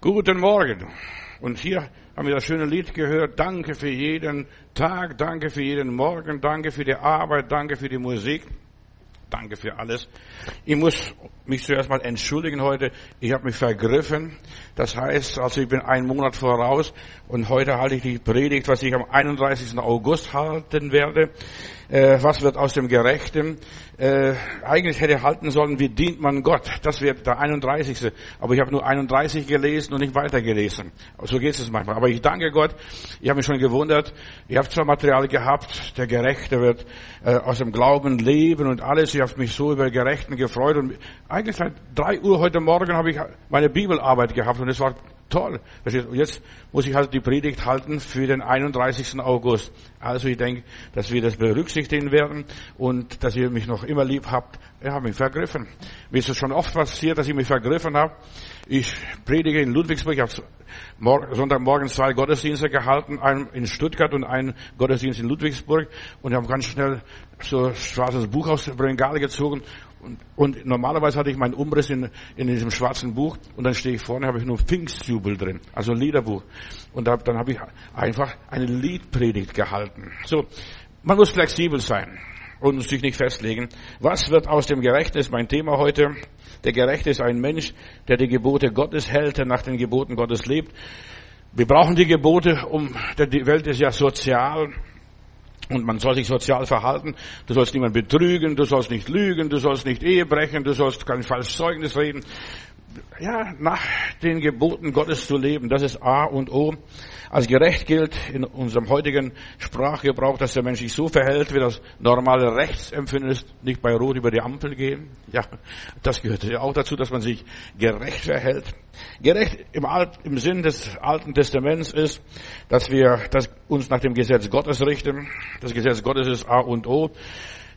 Guten Morgen. Und hier haben wir das schöne Lied gehört. Danke für jeden Tag, danke für jeden Morgen, danke für die Arbeit, danke für die Musik. Danke für alles. Ich muss mich zuerst mal entschuldigen heute. Ich habe mich vergriffen. Das heißt, also ich bin einen Monat voraus und heute halte ich die Predigt, was ich am 31. August halten werde. Äh, was wird aus dem Gerechten? Äh, eigentlich hätte halten sollen, wie dient man Gott? Das wäre der 31. Aber ich habe nur 31 gelesen und nicht weitergelesen. So geht es manchmal. Aber ich danke Gott. Ich habe mich schon gewundert. Ich habe zwar Material gehabt, der Gerechte wird äh, aus dem Glauben leben und alles. Ich habe mich so über Gerechten gefreut. Und eigentlich seit drei Uhr heute Morgen habe ich meine Bibelarbeit gehabt und es war toll. Und jetzt muss ich halt die Predigt halten für den 31. August. Also ich denke, dass wir das berücksichtigen werden und dass ihr mich noch immer lieb habt. Ich habe mich vergriffen. Mir ist es schon oft passiert, dass ich mich vergriffen habe. Ich predige in Ludwigsburg. Ich habe Sonntagmorgen zwei Gottesdienste gehalten, einen in Stuttgart und einen Gottesdienst in Ludwigsburg. Und ich habe ganz schnell so schwarzes Buch aus dem Regal gezogen und, und, normalerweise hatte ich meinen Umriss in, in diesem schwarzen Buch und dann stehe ich vorne, habe ich nur Pfingstjubel drin, also ein Liederbuch. Und da, dann habe ich einfach eine Liedpredigt gehalten. So, man muss flexibel sein und sich nicht festlegen. Was wird aus dem Gerechten, ist mein Thema heute. Der Gerechte ist ein Mensch, der die Gebote Gottes hält, der nach den Geboten Gottes lebt. Wir brauchen die Gebote, um, die Welt ist ja sozial, und man soll sich sozial verhalten. Du sollst niemand betrügen, du sollst nicht lügen, du sollst nicht Ehe brechen, du sollst kein falsches Zeugnis reden. Ja, nach den Geboten Gottes zu leben, das ist A und O. Als gerecht gilt in unserem heutigen Sprachgebrauch, dass der Mensch sich so verhält, wie das normale Rechtsempfinden ist, nicht bei Rot über die Ampel gehen. Ja, das gehört ja auch dazu, dass man sich gerecht verhält. Gerecht im, Alt, im Sinn des Alten Testaments ist, dass wir dass uns nach dem Gesetz Gottes richten. Das Gesetz Gottes ist A und O.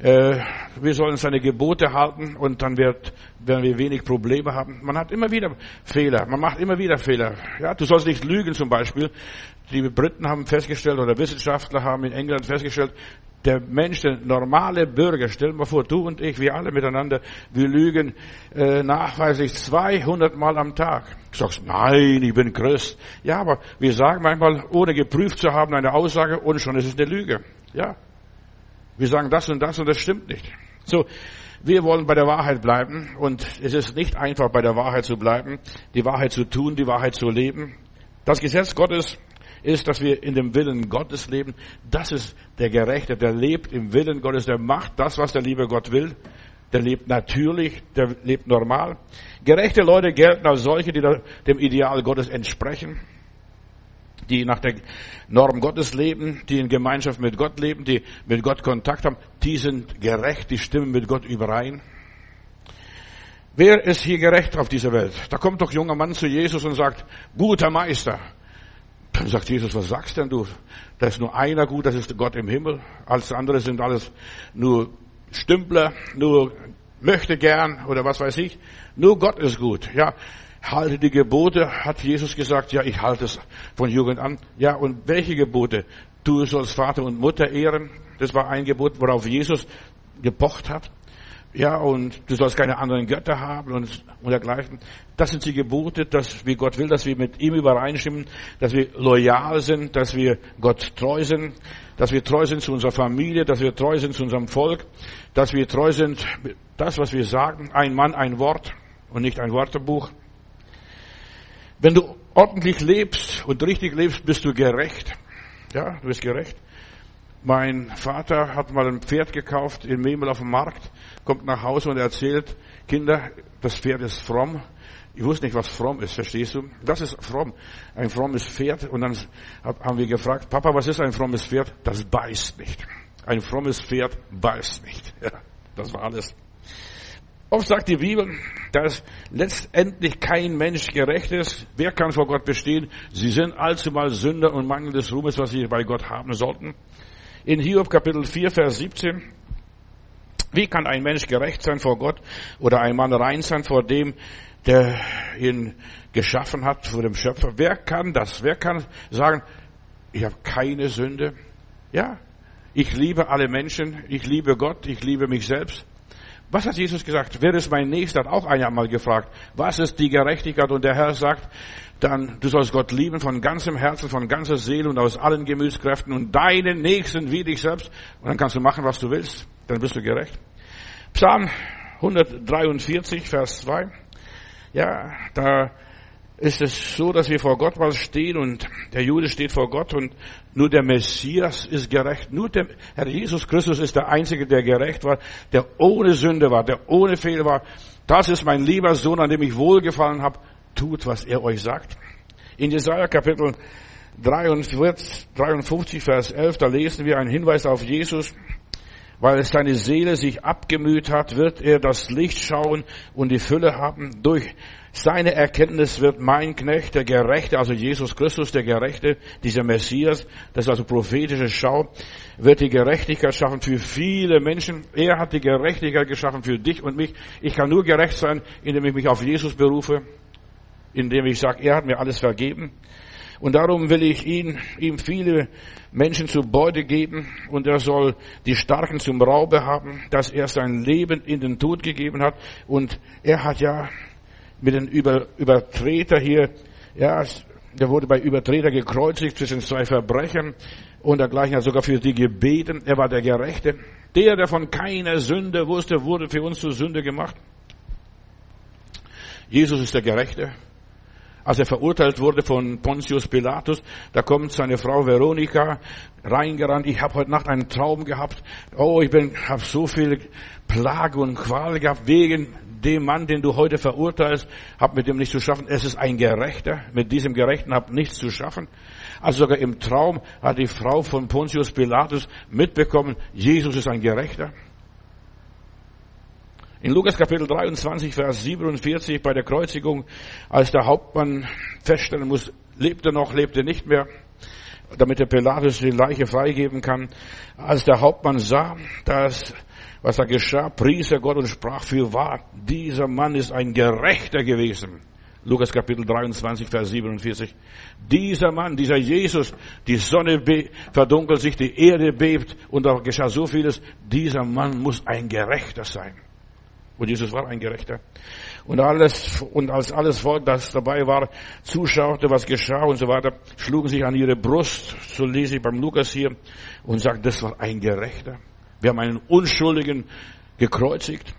Äh, wir sollen seine Gebote halten und dann wird, werden wir wenig Probleme haben. Man hat immer wieder Fehler. Man macht immer wieder Fehler. Ja, du sollst nicht lügen zum Beispiel. Die Briten haben festgestellt oder Wissenschaftler haben in England festgestellt, der Mensch, der normale Bürger, stell mal vor, du und ich, wir alle miteinander, wir lügen äh, nachweislich 200 Mal am Tag. Du sagst, nein, ich bin Christ. Ja, aber wir sagen manchmal, ohne geprüft zu haben, eine Aussage und schon ist es eine Lüge. Ja, wir sagen das und das und das stimmt nicht. So, wir wollen bei der Wahrheit bleiben und es ist nicht einfach bei der Wahrheit zu bleiben, die Wahrheit zu tun, die Wahrheit zu leben. Das Gesetz Gottes ist, dass wir in dem Willen Gottes leben. Das ist der Gerechte, der lebt im Willen Gottes, der macht das, was der liebe Gott will. Der lebt natürlich, der lebt normal. Gerechte Leute gelten als solche, die dem Ideal Gottes entsprechen die nach der Norm Gottes leben, die in Gemeinschaft mit Gott leben, die mit Gott Kontakt haben, die sind gerecht, die stimmen mit Gott überein. Wer ist hier gerecht auf dieser Welt? Da kommt doch junger Mann zu Jesus und sagt, guter Meister. Dann sagt Jesus, was sagst denn du? Da ist nur einer gut, das ist Gott im Himmel. Alles andere sind alles nur Stümpler, nur möchte gern oder was weiß ich. Nur Gott ist gut. Ja, halte die Gebote, hat Jesus gesagt, ja, ich halte es von Jugend an. Ja, und welche Gebote? Du sollst Vater und Mutter ehren. Das war ein Gebot, worauf Jesus gepocht hat. Ja, und du sollst keine anderen Götter haben und, und dergleichen. Das sind die Gebote, dass, wie Gott will, dass wir mit ihm übereinstimmen, dass wir loyal sind, dass wir Gott treu sind, dass wir treu sind zu unserer Familie, dass wir treu sind zu unserem Volk, dass wir treu sind, das, was wir sagen, ein Mann, ein Wort und nicht ein Wörterbuch. Wenn du ordentlich lebst und richtig lebst, bist du gerecht. Ja, du bist gerecht. Mein Vater hat mal ein Pferd gekauft in Memel auf dem Markt, kommt nach Hause und erzählt, Kinder, das Pferd ist fromm. Ich wusste nicht, was fromm ist, verstehst du? Das ist fromm. Ein frommes Pferd. Und dann haben wir gefragt, Papa, was ist ein frommes Pferd? Das beißt nicht. Ein frommes Pferd beißt nicht. Ja, das war alles. Oft sagt die Bibel, dass letztendlich kein Mensch gerecht ist. Wer kann vor Gott bestehen? Sie sind allzumal Sünder und Mangel des Ruhmes, was sie bei Gott haben sollten. In Hiob Kapitel 4, Vers 17. Wie kann ein Mensch gerecht sein vor Gott oder ein Mann rein sein vor dem, der ihn geschaffen hat, vor dem Schöpfer? Wer kann das? Wer kann sagen, ich habe keine Sünde? Ja, ich liebe alle Menschen, ich liebe Gott, ich liebe mich selbst. Was hat Jesus gesagt? Wer ist mein Nächster? Hat auch einmal gefragt. Was ist die Gerechtigkeit? Und der Herr sagt, dann, du sollst Gott lieben von ganzem Herzen, von ganzer Seele und aus allen Gemütskräften und deinen Nächsten wie dich selbst. Und dann kannst du machen, was du willst. Dann bist du gerecht. Psalm 143, Vers 2. Ja, da ist es so, dass wir vor Gott mal stehen und der Jude steht vor Gott und nur der Messias ist gerecht. Nur der Herr Jesus Christus ist der Einzige, der gerecht war, der ohne Sünde war, der ohne Fehler war. Das ist mein lieber Sohn, an dem ich wohlgefallen habe. Tut, was er euch sagt. In Jesaja Kapitel 43, 53, Vers 11, da lesen wir einen Hinweis auf Jesus. Weil seine Seele sich abgemüht hat, wird er das Licht schauen und die Fülle haben. Durch seine Erkenntnis wird mein Knecht, der Gerechte, also Jesus Christus, der Gerechte, dieser Messias, das ist also prophetische Schau, wird die Gerechtigkeit schaffen für viele Menschen. Er hat die Gerechtigkeit geschaffen für dich und mich. Ich kann nur gerecht sein, indem ich mich auf Jesus berufe, indem ich sage, er hat mir alles vergeben. Und darum will ich ihn, ihm viele Menschen zu Beute geben und er soll die Starken zum Raube haben, dass er sein Leben in den Tod gegeben hat. Und er hat ja mit den Über, Übertreter hier, ja, der wurde bei Übertreter gekreuzigt zwischen zwei Verbrechern und dergleichen hat sogar für die gebeten. Er war der Gerechte. Der, der von keiner Sünde wusste, wurde für uns zur Sünde gemacht. Jesus ist der Gerechte. Als er verurteilt wurde von Pontius Pilatus, da kommt seine Frau Veronika reingerannt. Ich habe heute Nacht einen Traum gehabt. Oh, ich bin, habe so viel Plage und Qual gehabt wegen dem Mann, den du heute verurteilst, hab mit dem nichts zu schaffen. Es ist ein Gerechter. Mit diesem Gerechten hab nichts zu schaffen. Also sogar im Traum hat die Frau von Pontius Pilatus mitbekommen, Jesus ist ein Gerechter. In Lukas Kapitel 23, Vers 47 bei der Kreuzigung, als der Hauptmann feststellen muss, lebt er noch, lebt er nicht mehr, damit der Pilatus die Leiche freigeben kann. Als der Hauptmann sah, dass was da geschah, pries er Gott und sprach für wahr, dieser Mann ist ein Gerechter gewesen. Lukas Kapitel 23, Vers 47. Dieser Mann, dieser Jesus, die Sonne verdunkelt sich, die Erde bebt und da geschah so vieles. Dieser Mann muss ein Gerechter sein. Und Jesus war ein Gerechter. Und alles, und als alles Volk, das dabei war, zuschaute, was geschah und so weiter, schlugen sich an ihre Brust, so lese ich beim Lukas hier, und sagten, das war ein Gerechter. Wir haben einen Unschuldigen gekreuzigt.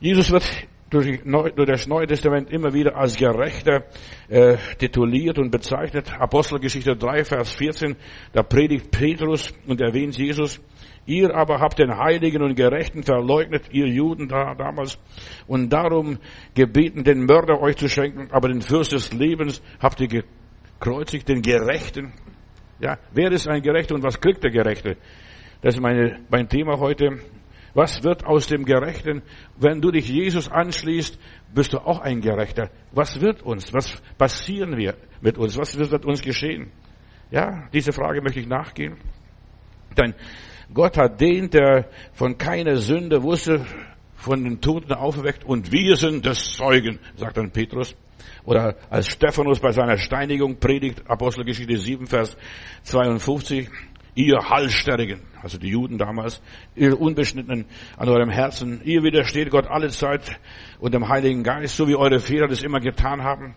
Jesus wird durch, das Neue Testament immer wieder als Gerechter äh, tituliert und bezeichnet. Apostelgeschichte 3, Vers 14, da predigt Petrus und erwähnt Jesus. Ihr aber habt den Heiligen und Gerechten verleugnet, ihr Juden da, damals, und darum gebeten, den Mörder euch zu schenken, aber den Fürst des Lebens habt ihr gekreuzigt, den Gerechten. Ja, wer ist ein Gerechter und was kriegt der Gerechte? Das ist meine, mein Thema heute. Was wird aus dem Gerechten? Wenn du dich Jesus anschließt, bist du auch ein Gerechter. Was wird uns? Was passieren wir mit uns? Was wird uns geschehen? Ja, diese Frage möchte ich nachgehen. Denn Gott hat den, der von keiner Sünde wusste, von den Toten auferweckt und wir sind des Zeugen, sagt dann Petrus. Oder als Stephanus bei seiner Steinigung predigt, Apostelgeschichte 7, Vers 52, ihr Halssterigen, also die Juden damals, ihr Unbeschnittenen an eurem Herzen, ihr widersteht Gott alle Zeit und dem Heiligen Geist, so wie eure Väter das immer getan haben.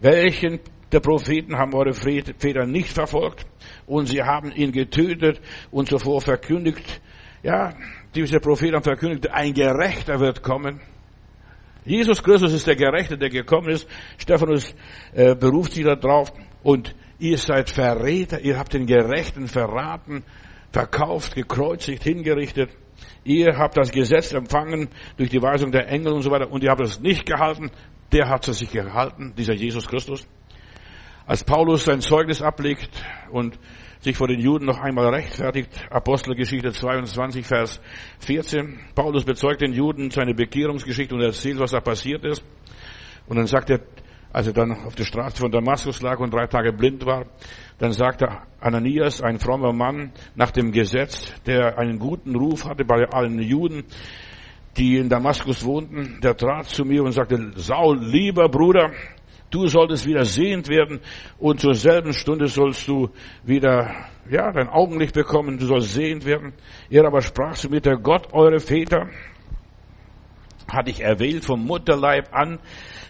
Welchen der Propheten haben eure Väter nicht verfolgt und sie haben ihn getötet und zuvor verkündigt, ja, diese Propheten haben verkündigt, ein Gerechter wird kommen. Jesus Christus ist der Gerechte, der gekommen ist. Stephanus äh, beruft sich darauf und Ihr seid Verräter, ihr habt den Gerechten verraten, verkauft, gekreuzigt, hingerichtet. Ihr habt das Gesetz empfangen durch die Weisung der Engel und so weiter und ihr habt es nicht gehalten. Der hat es sich gehalten, dieser Jesus Christus. Als Paulus sein Zeugnis ablegt und sich vor den Juden noch einmal rechtfertigt, Apostelgeschichte 22, Vers 14. Paulus bezeugt den Juden seine Bekehrungsgeschichte und erzählt, was da passiert ist. Und dann sagt er, als er dann auf der Straße von Damaskus lag und drei Tage blind war, dann sagte Ananias, ein frommer Mann nach dem Gesetz, der einen guten Ruf hatte bei allen Juden, die in Damaskus wohnten, der trat zu mir und sagte, Saul, lieber Bruder, du solltest wieder sehend werden und zur selben Stunde sollst du wieder, ja, dein Augenlicht bekommen, du sollst sehend werden. Er aber sprach zu mir, der Gott eure Väter, hat dich erwählt vom Mutterleib an,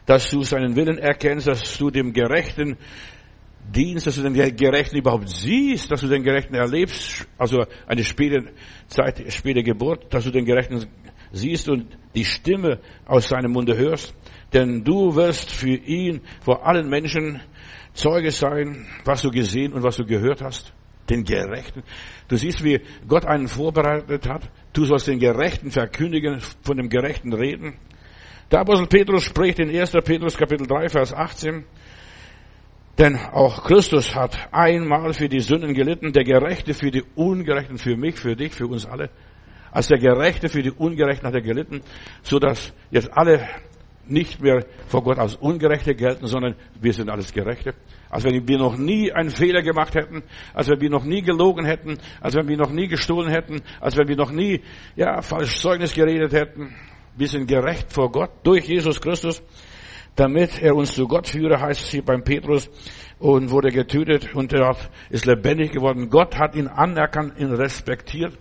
dass du seinen Willen erkennst, dass du dem Gerechten dienst, dass du den Gerechten überhaupt siehst, dass du den Gerechten erlebst, also eine späte Zeit, späte Geburt, dass du den Gerechten siehst und die Stimme aus seinem Munde hörst. Denn du wirst für ihn vor allen Menschen Zeuge sein, was du gesehen und was du gehört hast. Den Gerechten. Du siehst, wie Gott einen vorbereitet hat. Du sollst den Gerechten verkündigen, von dem Gerechten reden. Der Apostel Petrus spricht in 1. Petrus Kapitel 3, Vers 18. Denn auch Christus hat einmal für die Sünden gelitten, der Gerechte für die Ungerechten, für mich, für dich, für uns alle. Als der Gerechte für die Ungerechten hat er gelitten, so dass jetzt alle nicht mehr vor Gott als Ungerechte gelten, sondern wir sind alles Gerechte. Als wenn wir noch nie einen Fehler gemacht hätten, als wenn wir noch nie gelogen hätten, als wenn wir noch nie gestohlen hätten, als wenn wir noch nie, ja, falsch Zeugnis geredet hätten. Wir sind gerecht vor Gott durch Jesus Christus damit er uns zu Gott führe, heißt es hier beim Petrus, und wurde getötet und er ist lebendig geworden. Gott hat ihn anerkannt, ihn respektiert.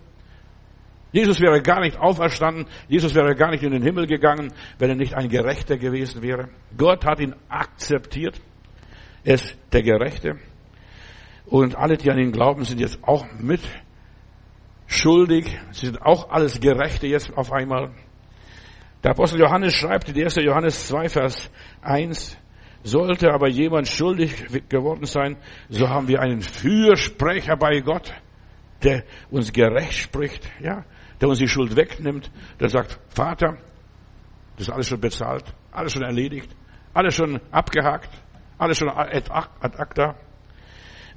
Jesus wäre gar nicht auferstanden, Jesus wäre gar nicht in den Himmel gegangen, wenn er nicht ein Gerechter gewesen wäre. Gott hat ihn akzeptiert. Er ist der Gerechte. Und alle, die an ihn glauben, sind jetzt auch mit schuldig. Sie sind auch alles Gerechte jetzt auf einmal. Der Apostel Johannes schreibt in 1. Johannes 2, Vers 1, sollte aber jemand schuldig geworden sein, so haben wir einen Fürsprecher bei Gott, der uns gerecht spricht, ja, der uns die Schuld wegnimmt, der sagt, Vater, das ist alles schon bezahlt, alles schon erledigt, alles schon abgehakt, alles schon ad acta.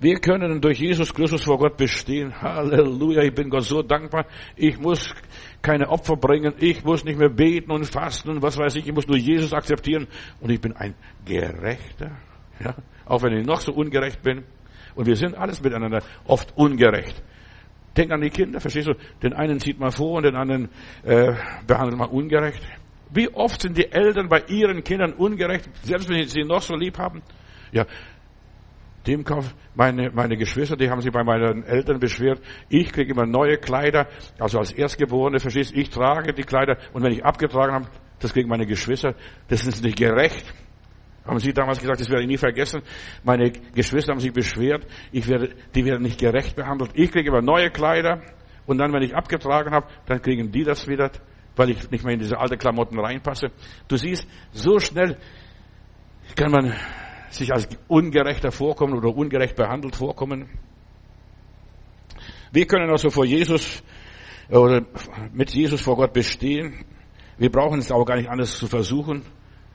Wir können durch Jesus Christus vor Gott bestehen. Halleluja, ich bin Gott so dankbar. Ich muss keine Opfer bringen, ich muss nicht mehr beten und fasten und was weiß ich, ich muss nur Jesus akzeptieren und ich bin ein Gerechter. Ja, auch wenn ich noch so ungerecht bin. Und wir sind alles miteinander oft ungerecht. Denk an die Kinder, verstehst du? Den einen zieht man vor und den anderen äh, behandelt man ungerecht. Wie oft sind die Eltern bei ihren Kindern ungerecht, selbst wenn sie sie noch so lieb haben? Ja, dem Kauf, meine, meine Geschwister, die haben sich bei meinen Eltern beschwert. Ich kriege immer neue Kleider, also als Erstgeborene, verstehst Ich trage die Kleider und wenn ich abgetragen habe, das kriegen meine Geschwister. Das ist nicht gerecht. Haben sie damals gesagt, das werde ich nie vergessen. Meine Geschwister haben sich beschwert, ich werde, die werden nicht gerecht behandelt. Ich kriege immer neue Kleider und dann, wenn ich abgetragen habe, dann kriegen die das wieder, weil ich nicht mehr in diese alte Klamotten reinpasse. Du siehst, so schnell kann man sich als ungerechter vorkommen oder ungerecht behandelt vorkommen. Wir können also vor Jesus oder mit Jesus vor Gott bestehen. Wir brauchen es auch gar nicht anders zu versuchen.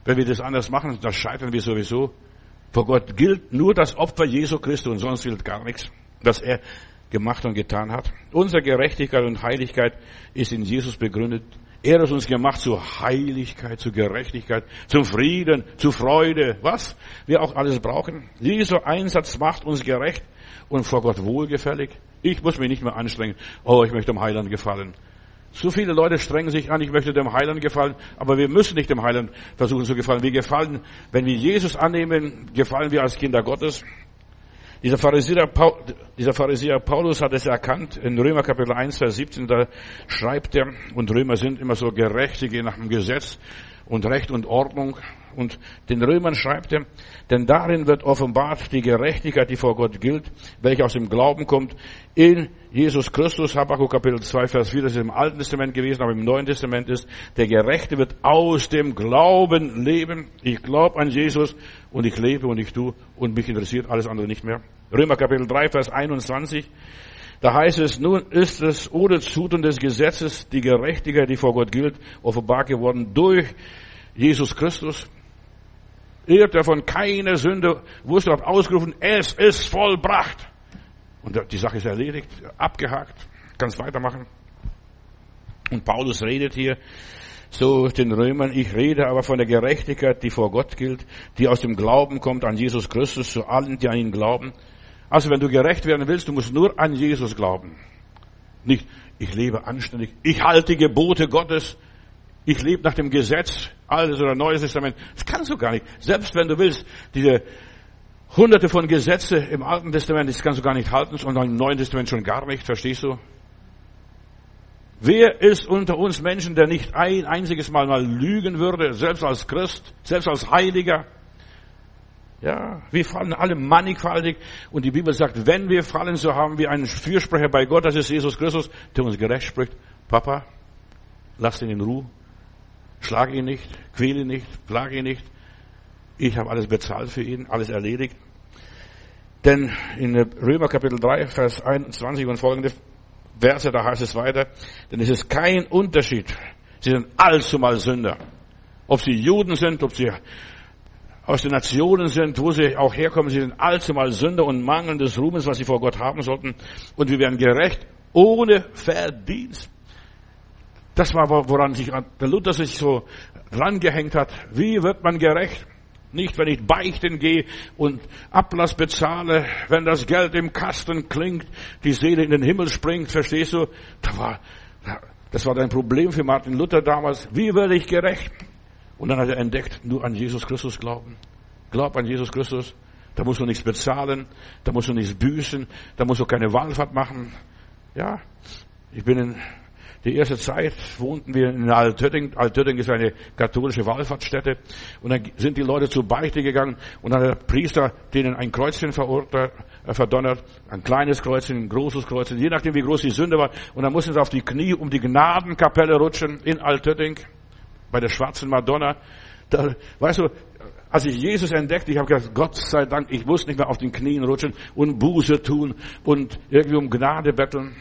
Wenn wir das anders machen, dann scheitern wir sowieso. Vor Gott gilt nur das Opfer Jesu Christus und sonst gilt gar nichts, das er gemacht und getan hat. Unsere Gerechtigkeit und Heiligkeit ist in Jesus begründet. Er hat uns gemacht zur Heiligkeit, zur Gerechtigkeit, zum Frieden, zur Freude, was wir auch alles brauchen. Dieser Einsatz macht uns gerecht und vor Gott wohlgefällig. Ich muss mich nicht mehr anstrengen. Oh, ich möchte dem Heiland gefallen. So viele Leute strengen sich an, ich möchte dem Heiland gefallen, aber wir müssen nicht dem Heiland versuchen zu gefallen. Wir gefallen, wenn wir Jesus annehmen, gefallen wir als Kinder Gottes. Dieser Pharisäer, dieser Pharisäer Paulus hat es erkannt. In Römer Kapitel 1, Vers 17, da schreibt er, und Römer sind immer so Gerechtige nach dem Gesetz und Recht und Ordnung. Und den Römern schreibt er, denn darin wird offenbart die Gerechtigkeit, die vor Gott gilt, welche aus dem Glauben kommt, in Jesus Christus, Habakkuk Kapitel 2, Vers 4, das ist im Alten Testament gewesen, aber im Neuen Testament ist, der Gerechte wird aus dem Glauben leben. Ich glaube an Jesus und ich lebe und ich tue und mich interessiert alles andere nicht mehr. Römer Kapitel 3, Vers 21, da heißt es, nun ist es ohne Zutun des Gesetzes die Gerechtigkeit, die vor Gott gilt, offenbar geworden durch Jesus Christus. Er, der von keiner Sünde wusste, hat ausgerufen, es ist vollbracht. Und die Sache ist erledigt, abgehakt, kannst weitermachen. Und Paulus redet hier so den Römern, ich rede aber von der Gerechtigkeit, die vor Gott gilt, die aus dem Glauben kommt an Jesus Christus zu allen, die an ihn glauben. Also wenn du gerecht werden willst, du musst nur an Jesus glauben. Nicht, ich lebe anständig, ich halte Gebote Gottes, ich lebe nach dem Gesetz, Altes oder Neues Testament. Das kannst du gar nicht. Selbst wenn du willst, diese hunderte von Gesetze im Alten Testament, das kannst du gar nicht halten und im Neuen Testament schon gar nicht, verstehst du? Wer ist unter uns Menschen, der nicht ein einziges Mal mal lügen würde, selbst als Christ, selbst als Heiliger? Ja, wir fallen alle mannigfaltig und die Bibel sagt, wenn wir fallen, so haben wir einen Fürsprecher bei Gott, das ist Jesus Christus, der uns gerecht spricht. Papa, lass ihn in Ruhe, schlag ihn nicht, quäle ihn nicht, plage ihn nicht. Ich habe alles bezahlt für ihn, alles erledigt. Denn in Römer Kapitel 3, Vers 21 und folgende Verse, da heißt es weiter, denn es ist kein Unterschied. Sie sind allzumal Sünder. Ob sie Juden sind, ob sie aus den Nationen sind, wo sie auch herkommen, sie sind allzumal Sünder und mangelndes Ruhmes, was sie vor Gott haben sollten. Und wir werden gerecht ohne Verdienst. Das war, woran sich der Luther sich so rangehängt hat. Wie wird man gerecht? Nicht, wenn ich beichten gehe und Ablass bezahle, wenn das Geld im Kasten klingt, die Seele in den Himmel springt, verstehst du? Da war, das war ein Problem für Martin Luther damals. Wie werde ich gerecht? Und dann hat er entdeckt, nur an Jesus Christus glauben. Glaub an Jesus Christus. Da musst du nichts bezahlen, da musst du nichts büßen, da musst du keine Wallfahrt machen. Ja, ich bin in die erste Zeit wohnten wir in Altötting. Altötting ist eine katholische Wallfahrtsstätte. Und dann sind die Leute zur Beichte gegangen und dann hat der Priester denen ein Kreuzchen verurteilt, äh, verdonnert. Ein kleines Kreuzchen, ein großes Kreuzchen, je nachdem wie groß die Sünde war. Und dann mussten sie auf die Knie um die Gnadenkapelle rutschen in Altötting bei der schwarzen Madonna. Da, weißt du, als ich Jesus entdeckte, ich habe gesagt, Gott sei Dank, ich muss nicht mehr auf den Knien rutschen und Buße tun und irgendwie um Gnade betteln.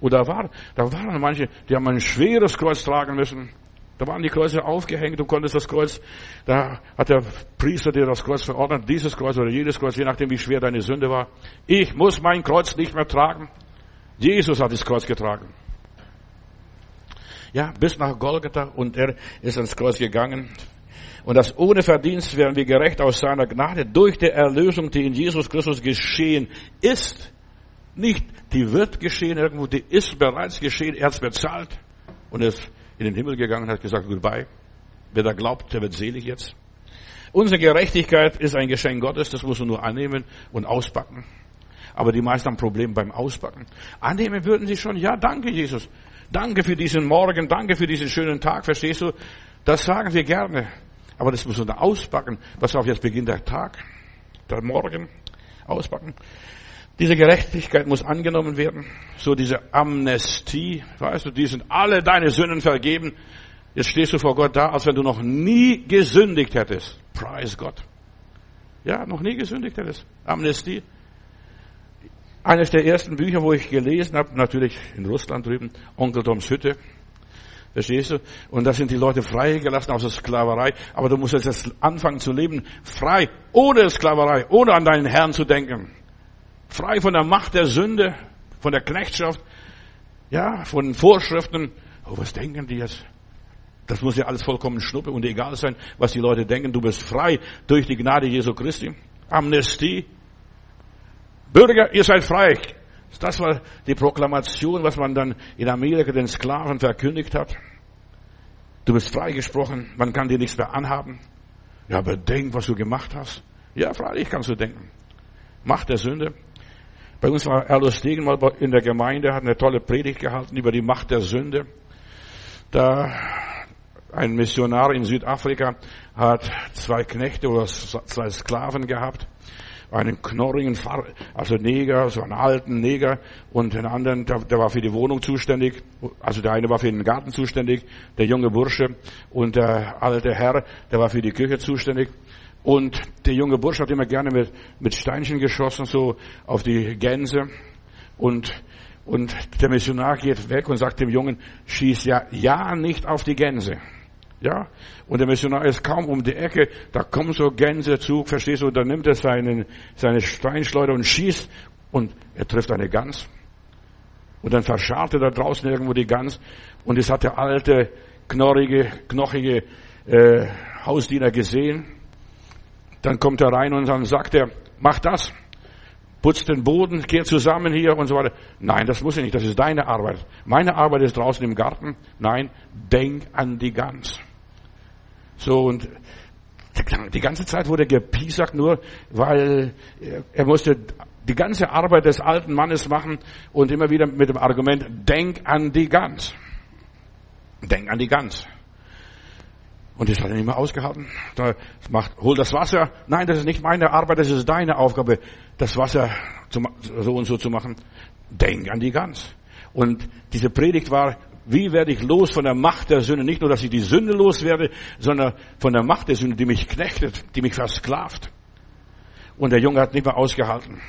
Da, war, da waren manche, die haben ein schweres Kreuz tragen müssen. Da waren die Kreuze aufgehängt, du konntest das Kreuz, da hat der Priester dir das Kreuz verordnet, dieses Kreuz oder jedes Kreuz, je nachdem wie schwer deine Sünde war. Ich muss mein Kreuz nicht mehr tragen. Jesus hat das Kreuz getragen. Ja, bis nach Golgatha und er ist ans Kreuz gegangen. Und das ohne Verdienst werden wir gerecht aus seiner Gnade durch die Erlösung, die in Jesus Christus geschehen ist. Nicht, die wird geschehen irgendwo, die ist bereits geschehen, er hat bezahlt und ist in den Himmel gegangen und hat gesagt, goodbye. Wer da glaubt, der wird selig jetzt. Unsere Gerechtigkeit ist ein Geschenk Gottes, das muss man nur annehmen und auspacken. Aber die meisten haben Probleme beim Auspacken. Annehmen würden sie schon, ja, danke Jesus. Danke für diesen Morgen, danke für diesen schönen Tag, verstehst du? Das sagen wir gerne. Aber das muss man auspacken. Pass auf, jetzt beginnt der Tag, der Morgen, auspacken. Diese Gerechtigkeit muss angenommen werden. So diese Amnestie. Weißt du, die sind alle deine Sünden vergeben. Jetzt stehst du vor Gott da, als wenn du noch nie gesündigt hättest. Preis Gott. Ja, noch nie gesündigt hättest. Amnestie. Eines der ersten Bücher, wo ich gelesen habe, natürlich in Russland drüben, Onkel Toms Hütte. Verstehst du? Und da sind die Leute freigelassen aus der Sklaverei. Aber du musst jetzt anfangen zu leben, frei, ohne Sklaverei, ohne an deinen Herrn zu denken. Frei von der Macht der Sünde, von der Knechtschaft, ja, von Vorschriften. Oh, was denken die jetzt? Das muss ja alles vollkommen schnuppe und egal sein, was die Leute denken. Du bist frei durch die Gnade Jesu Christi. Amnestie. Bürger, ihr seid frei. Das war die Proklamation, was man dann in Amerika den Sklaven verkündigt hat. Du bist freigesprochen, man kann dir nichts mehr anhaben. Ja, aber denk, was du gemacht hast. Ja, freilich kannst du denken. Macht der Sünde. Bei uns war Erlos Degen mal in der Gemeinde, hat eine tolle Predigt gehalten über die Macht der Sünde. Da ein Missionar in Südafrika hat zwei Knechte oder zwei Sklaven gehabt. Einen knorrigen, also Neger, so einen alten Neger und den anderen, der, der war für die Wohnung zuständig. Also der eine war für den Garten zuständig, der junge Bursche und der alte Herr, der war für die Küche zuständig. Und der junge Bursch hat immer gerne mit, mit Steinchen geschossen, so auf die Gänse. Und, und der Missionar geht weg und sagt dem Jungen, schieß ja, ja nicht auf die Gänse. Ja, und der Missionar ist kaum um die Ecke, da kommen so Gänse zu, verstehst du, da nimmt er seinen, seine Steinschleuder und schießt und er trifft eine Gans. Und dann verscharrt er da draußen irgendwo die Gans und es hat der alte, knorrige, knochige äh, Hausdiener gesehen dann kommt er rein und dann sagt er, mach das, putz den Boden, geh zusammen hier und so weiter. Nein, das muss ich nicht, das ist deine Arbeit. Meine Arbeit ist draußen im Garten. Nein, denk an die Gans. So, und Die ganze Zeit wurde gepiesackt, nur weil er musste die ganze Arbeit des alten Mannes machen und immer wieder mit dem Argument, denk an die Gans. Denk an die Gans. Und das hat er nicht mehr ausgehalten. Da macht, hol das Wasser. Nein, das ist nicht meine Arbeit, das ist deine Aufgabe, das Wasser so und so zu machen. Denk an die Gans. Und diese Predigt war, wie werde ich los von der Macht der Sünde? Nicht nur, dass ich die Sünde loswerde, sondern von der Macht der Sünde, die mich knechtet, die mich versklavt. Und der Junge hat nicht mehr ausgehalten.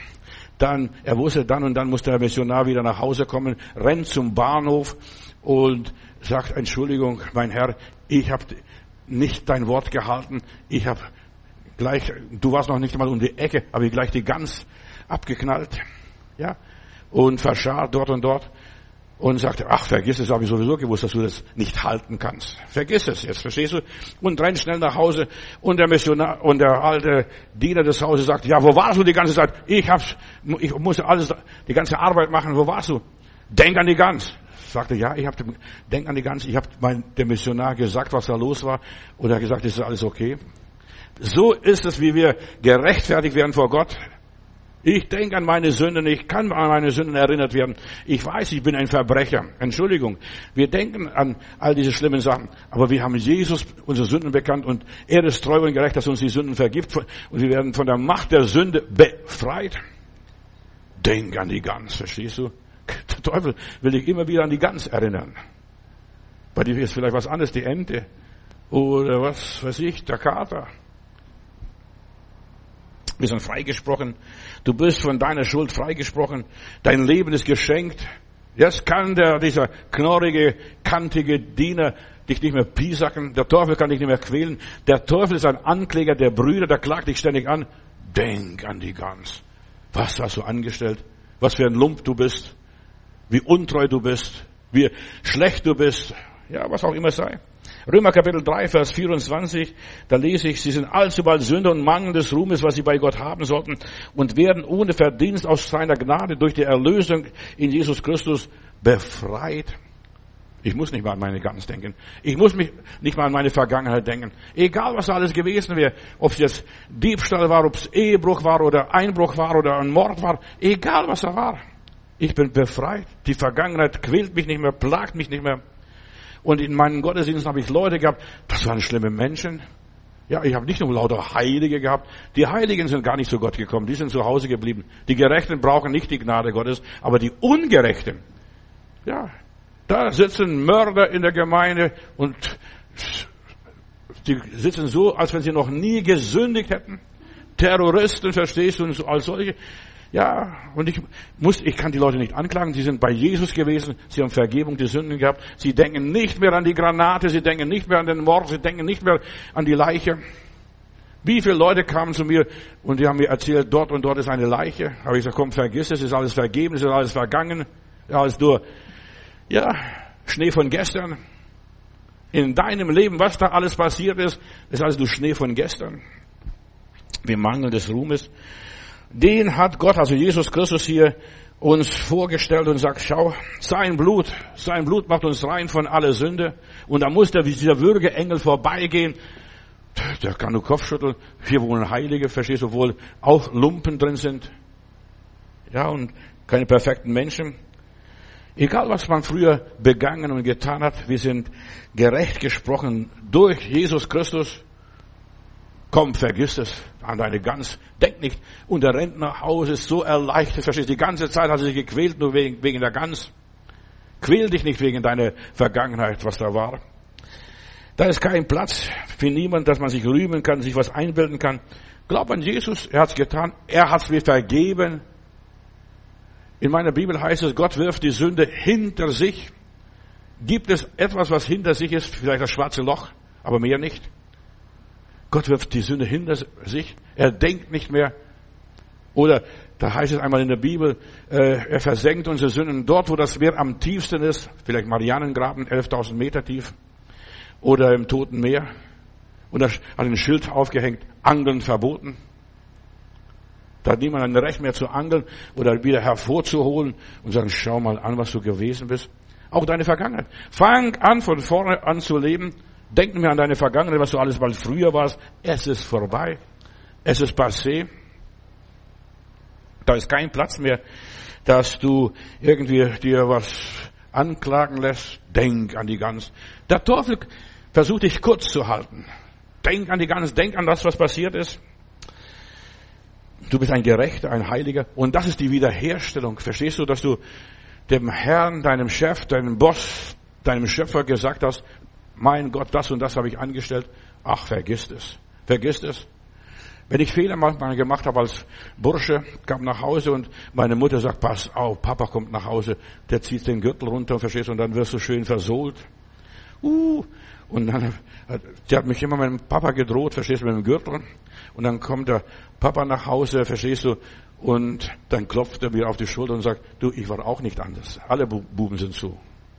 Dann, er wusste, dann und dann muss der Missionar wieder nach Hause kommen, rennt zum Bahnhof und sagt, Entschuldigung, mein Herr, ich habe nicht dein Wort gehalten. Ich habe gleich, du warst noch nicht mal um die Ecke, habe ich gleich die Gans abgeknallt, ja, und verscharrt dort und dort und sagte, ach, vergiss es, habe ich sowieso gewusst, dass du das nicht halten kannst. Vergiss es jetzt, verstehst du? Und renn schnell nach Hause und der Missionar und der alte Diener des Hauses sagt, ja, wo warst du die ganze Zeit? Ich hab's, ich musste alles, die ganze Arbeit machen, wo warst du? Denk an die Gans sagte, ja, ich habe, denk an die ganze, ich habe dem Missionar gesagt, was da los war, und er hat gesagt, ist alles okay? So ist es, wie wir gerechtfertigt werden vor Gott. Ich denke an meine Sünden, ich kann an meine Sünden erinnert werden. Ich weiß, ich bin ein Verbrecher. Entschuldigung. Wir denken an all diese schlimmen Sachen. Aber wir haben Jesus unsere Sünden bekannt und er ist treu und gerecht, dass uns die Sünden vergibt und wir werden von der Macht der Sünde befreit. Denk an die Gans, verstehst du? Der Teufel will dich immer wieder an die Gans erinnern. Bei dir ist vielleicht was anderes, die Ente. Oder was weiß ich, der Kater. Wir sind freigesprochen. Du bist von deiner Schuld freigesprochen. Dein Leben ist geschenkt. Jetzt kann der, dieser knorrige, kantige Diener dich nicht mehr piesacken. Der Teufel kann dich nicht mehr quälen. Der Teufel ist ein Ankläger der Brüder, der klagt dich ständig an. Denk an die Gans. Was hast du angestellt? Was für ein Lump du bist wie untreu du bist, wie schlecht du bist, ja, was auch immer sei. Römer Kapitel 3, Vers 24, da lese ich, sie sind allzubald Sünder und Mangel des Ruhmes, was sie bei Gott haben sollten, und werden ohne Verdienst aus seiner Gnade durch die Erlösung in Jesus Christus befreit. Ich muss nicht mal an meine Gans denken. Ich muss mich nicht mal an meine Vergangenheit denken. Egal, was alles gewesen wäre. Ob es jetzt Diebstahl war, ob es Ehebruch war oder Einbruch war oder ein Mord war. Egal, was da war. Ich bin befreit. Die Vergangenheit quält mich nicht mehr, plagt mich nicht mehr. Und in meinen Gottesdiensten habe ich Leute gehabt, das waren schlimme Menschen. Ja, ich habe nicht nur lauter Heilige gehabt. Die Heiligen sind gar nicht zu Gott gekommen, die sind zu Hause geblieben. Die Gerechten brauchen nicht die Gnade Gottes, aber die Ungerechten, ja, da sitzen Mörder in der Gemeinde und die sitzen so, als wenn sie noch nie gesündigt hätten. Terroristen, verstehst du, und als solche. Ja, und ich muss, ich kann die Leute nicht anklagen. Sie sind bei Jesus gewesen. Sie haben Vergebung der Sünden gehabt. Sie denken nicht mehr an die Granate. Sie denken nicht mehr an den Mord. Sie denken nicht mehr an die Leiche. Wie viele Leute kamen zu mir und die haben mir erzählt, dort und dort ist eine Leiche. Aber ich gesagt, komm, vergiss es, ist alles vergeben, ist alles vergangen. Ist nur, ja, Schnee von gestern. In deinem Leben, was da alles passiert ist, ist alles nur Schnee von gestern. Wir mangeln des Ruhmes. Den hat Gott, also Jesus Christus hier, uns vorgestellt und sagt, schau, sein Blut, sein Blut macht uns rein von aller Sünde. Und da muss der, dieser würdige Engel vorbeigehen. Der kann nur Kopf schütteln. Hier wohnen Heilige, verstehst du, wohl auch Lumpen drin sind. Ja, und keine perfekten Menschen. Egal, was man früher begangen und getan hat, wir sind gerecht gesprochen durch Jesus Christus. Komm, vergiss es an deine Gans. Denk nicht. Und der Hause, ist so erleichtert. Verstehst Die ganze Zeit hat er sich gequält, nur wegen, wegen der Gans. Quäl dich nicht wegen deiner Vergangenheit, was da war. Da ist kein Platz für niemand, dass man sich rühmen kann, sich was einbilden kann. Glaub an Jesus, er hat's getan. Er hat's mir vergeben. In meiner Bibel heißt es, Gott wirft die Sünde hinter sich. Gibt es etwas, was hinter sich ist? Vielleicht das schwarze Loch, aber mehr nicht. Gott wirft die Sünde hinter sich. Er denkt nicht mehr. Oder da heißt es einmal in der Bibel, äh, er versenkt unsere Sünden dort, wo das Meer am tiefsten ist. Vielleicht Marianengraben, 11.000 Meter tief. Oder im Toten Meer. Und er hat ein Schild aufgehängt, Angeln verboten. Da hat niemand ein Recht mehr zu angeln oder wieder hervorzuholen und sagen, schau mal an, was du gewesen bist. Auch deine Vergangenheit. Fang an, von vorne an zu leben Denk mehr an deine Vergangenheit, was du alles mal früher warst. Es ist vorbei. Es ist passé. Da ist kein Platz mehr, dass du irgendwie dir was anklagen lässt. Denk an die ganz. Der Teufel versucht dich kurz zu halten. Denk an die ganz, denk an das, was passiert ist. Du bist ein Gerechter, ein Heiliger. Und das ist die Wiederherstellung. Verstehst du, dass du dem Herrn, deinem Chef, deinem Boss, deinem Schöpfer gesagt hast, mein Gott, das und das habe ich angestellt. Ach, vergiss es. Vergiss es. Wenn ich Fehler manchmal gemacht habe als Bursche, kam nach Hause und meine Mutter sagt, pass auf, Papa kommt nach Hause, der zieht den Gürtel runter, verstehst du, und dann wirst du schön versohlt. Uh, und dann, die hat mich immer mit dem Papa gedroht, verstehst du, mit dem Gürtel. Und dann kommt der Papa nach Hause, verstehst du, und dann klopft er mir auf die Schulter und sagt, du, ich war auch nicht anders. Alle Buben sind so.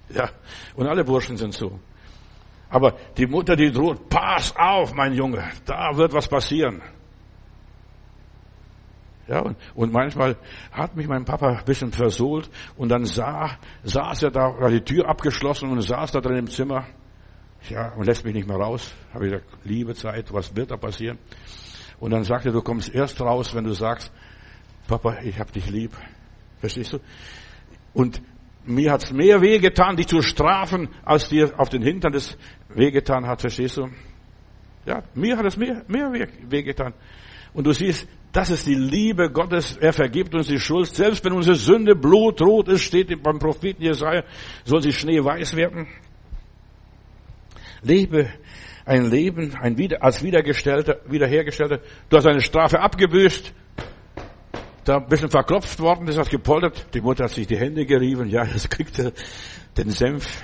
Ja, und alle Burschen sind so. Aber die Mutter, die droht, pass auf, mein Junge, da wird was passieren. Ja, und, und manchmal hat mich mein Papa ein bisschen versohlt und dann sah, saß er da, war die Tür abgeschlossen und saß da drin im Zimmer. Ja, und lässt mich nicht mehr raus. Habe ich gesagt, liebe Zeit, was wird da passieren? Und dann sagte er, du kommst erst raus, wenn du sagst, Papa, ich hab dich lieb. Verstehst du? Und mir hat's mehr wehgetan, dich zu strafen, als dir auf den Hintern das wehgetan hat. Verstehst du? Ja, mir hat es mehr, mehr wehgetan. Und du siehst, das ist die Liebe Gottes. Er vergibt uns die Schuld. Selbst wenn unsere Sünde blutrot ist, steht beim Propheten Jesaja, soll sie schneeweiß werden. Lebe ein Leben ein wieder, als Wiedergestellter, Wiederhergestellter. Du hast eine Strafe abgebüßt da ein bisschen verklopft worden, das hat gepoltert. Die Mutter hat sich die Hände gerieben. Ja, jetzt kriegt er den Senf.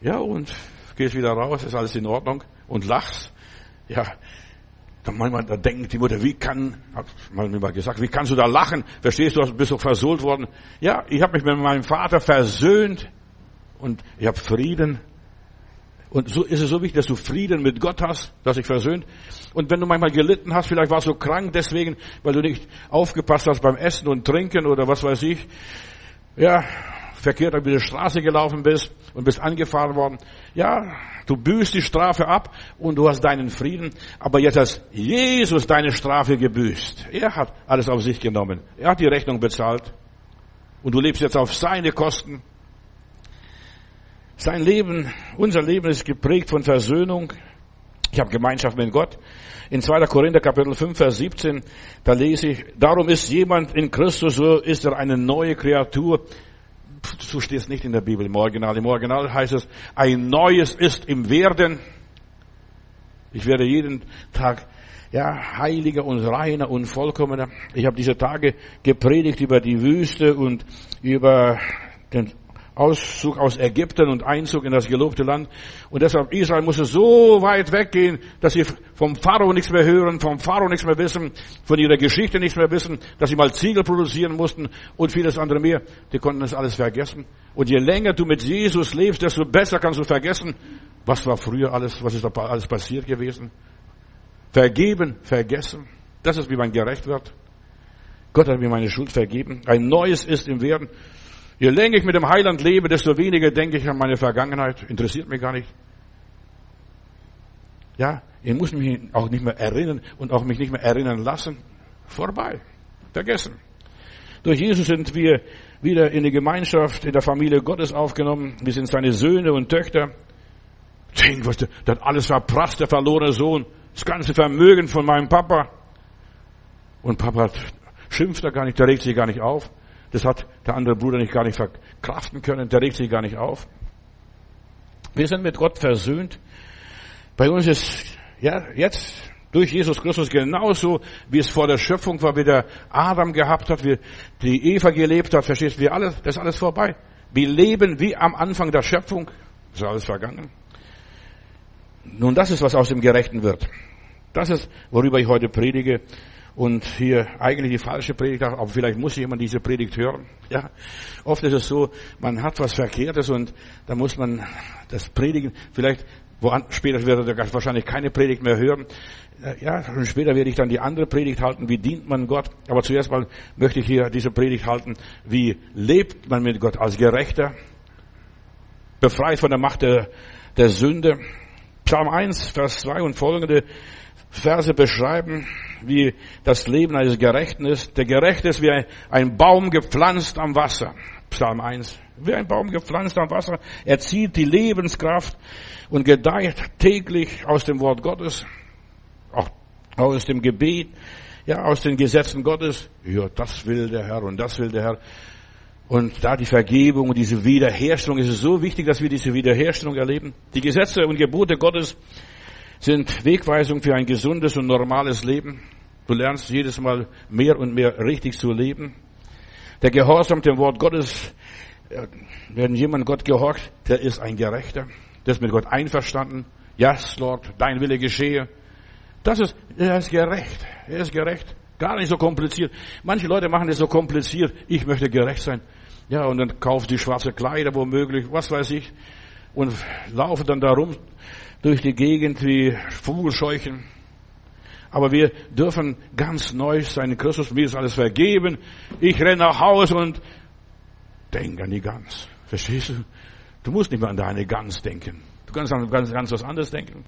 Ja, und gehst wieder raus, ist alles in Ordnung. Und lachst. Ja, dann manchmal, da denkt die Mutter, wie kann, hat man mir mal gesagt, wie kannst du da lachen? Verstehst du, bist doch versohlt worden. Ja, ich habe mich mit meinem Vater versöhnt und ich habe Frieden und so ist es so wichtig, dass du Frieden mit Gott hast, dass dich versöhnt. Und wenn du manchmal gelitten hast, vielleicht warst du krank deswegen, weil du nicht aufgepasst hast beim Essen und Trinken oder was weiß ich, ja, verkehrt über die Straße gelaufen bist und bist angefahren worden. Ja, du büßt die Strafe ab und du hast deinen Frieden. Aber jetzt hat Jesus deine Strafe gebüßt. Er hat alles auf sich genommen. Er hat die Rechnung bezahlt. Und du lebst jetzt auf seine Kosten. Sein Leben, unser Leben ist geprägt von Versöhnung. Ich habe Gemeinschaft mit Gott. In 2. Korinther Kapitel 5, Vers 17, da lese ich, darum ist jemand in Christus, so ist er eine neue Kreatur. So steht es nicht in der Bibel im Original. Im Original heißt es, ein Neues ist im Werden. Ich werde jeden Tag ja, heiliger und reiner und vollkommener. Ich habe diese Tage gepredigt über die Wüste und über den Auszug aus Ägypten und Einzug in das gelobte Land. Und deshalb Israel musste so weit weggehen, dass sie vom Pharao nichts mehr hören, vom Pharao nichts mehr wissen, von ihrer Geschichte nichts mehr wissen, dass sie mal Ziegel produzieren mussten und vieles andere mehr. Die konnten das alles vergessen. Und je länger du mit Jesus lebst, desto besser kannst du vergessen, was war früher alles, was ist da alles passiert gewesen. Vergeben, vergessen. Das ist, wie man gerecht wird. Gott hat mir meine Schuld vergeben. Ein neues ist im Werden. Je länger ich mit dem Heiland lebe, desto weniger denke ich an meine Vergangenheit. Interessiert mich gar nicht. Ja, ich muss mich auch nicht mehr erinnern und auch mich nicht mehr erinnern lassen. Vorbei. Vergessen. Durch Jesus sind wir wieder in die Gemeinschaft, in der Familie Gottes aufgenommen. Wir sind seine Söhne und Töchter. Denk, was der, der hat alles verprasst, der verlorene Sohn. Das ganze Vermögen von meinem Papa. Und Papa schimpft da gar nicht, der regt sich gar nicht auf. Das hat der andere Bruder nicht gar nicht verkraften können. Der regt sich gar nicht auf. Wir sind mit Gott versöhnt. Bei uns ist ja jetzt durch Jesus Christus genauso, wie es vor der Schöpfung war, wie der Adam gehabt hat, wie die Eva gelebt hat. Verstehst du? Wir alles, das ist alles vorbei. Wir leben wie am Anfang der Schöpfung. Ist alles vergangen. Nun, das ist, was aus dem Gerechten wird. Das ist, worüber ich heute predige und hier eigentlich die falsche Predigt, aber vielleicht muss jemand diese Predigt hören. Ja, oft ist es so, man hat was Verkehrtes und da muss man das predigen. Vielleicht woan, später wird er wahrscheinlich keine Predigt mehr hören. Äh, ja, und später werde ich dann die andere Predigt halten. Wie dient man Gott? Aber zuerst mal möchte ich hier diese Predigt halten. Wie lebt man mit Gott als Gerechter? Befreit von der Macht der, der Sünde. Psalm 1, Vers 2 und folgende Verse beschreiben, wie das Leben eines Gerechten ist. Der Gerechte ist wie ein Baum gepflanzt am Wasser. Psalm 1. Wie ein Baum gepflanzt am Wasser. Er zieht die Lebenskraft und gedeiht täglich aus dem Wort Gottes, auch aus dem Gebet, ja, aus den Gesetzen Gottes. Ja, das will der Herr und das will der Herr. Und da die Vergebung und diese Wiederherstellung, ist es so wichtig, dass wir diese Wiederherstellung erleben. Die Gesetze und Gebote Gottes sind Wegweisung für ein gesundes und normales Leben. Du lernst jedes Mal mehr und mehr richtig zu leben. Der Gehorsam dem Wort Gottes, äh, wenn jemand Gott gehorcht, der ist ein Gerechter. Der ist mit Gott einverstanden. Yes, Lord, dein Wille geschehe. Das ist, er ist gerecht. Er ist gerecht. Gar nicht so kompliziert. Manche Leute machen es so kompliziert. Ich möchte gerecht sein. Ja, und dann kaufen die schwarze Kleider womöglich, was weiß ich, und laufen dann darum durch die Gegend wie Vogelscheuchen. Aber wir dürfen ganz neu sein in Christus. Mir ist alles vergeben. Ich renne nach Hause und denke an die Gans. Verstehst du? Du musst nicht mehr an deine Gans denken. Du kannst an ganz, ganz was anderes denken.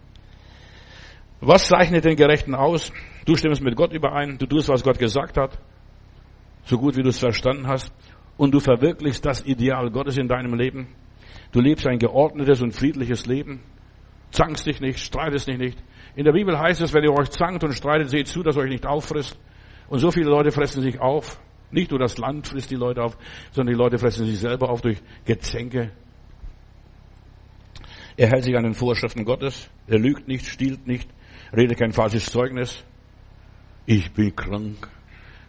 Was zeichnet den Gerechten aus? Du stimmst mit Gott überein. Du tust, was Gott gesagt hat. So gut, wie du es verstanden hast und du verwirklichst das Ideal Gottes in deinem Leben. Du lebst ein geordnetes und friedliches Leben. Zankst dich nicht, streitest dich nicht. In der Bibel heißt es, wenn ihr euch zankt und streitet, seht zu, dass euch nicht auffrisst. Und so viele Leute fressen sich auf. Nicht nur das Land frisst die Leute auf, sondern die Leute fressen sich selber auf durch Gezänke. Er hält sich an den Vorschriften Gottes. Er lügt nicht, stiehlt nicht, redet kein falsches Zeugnis. Ich bin krank.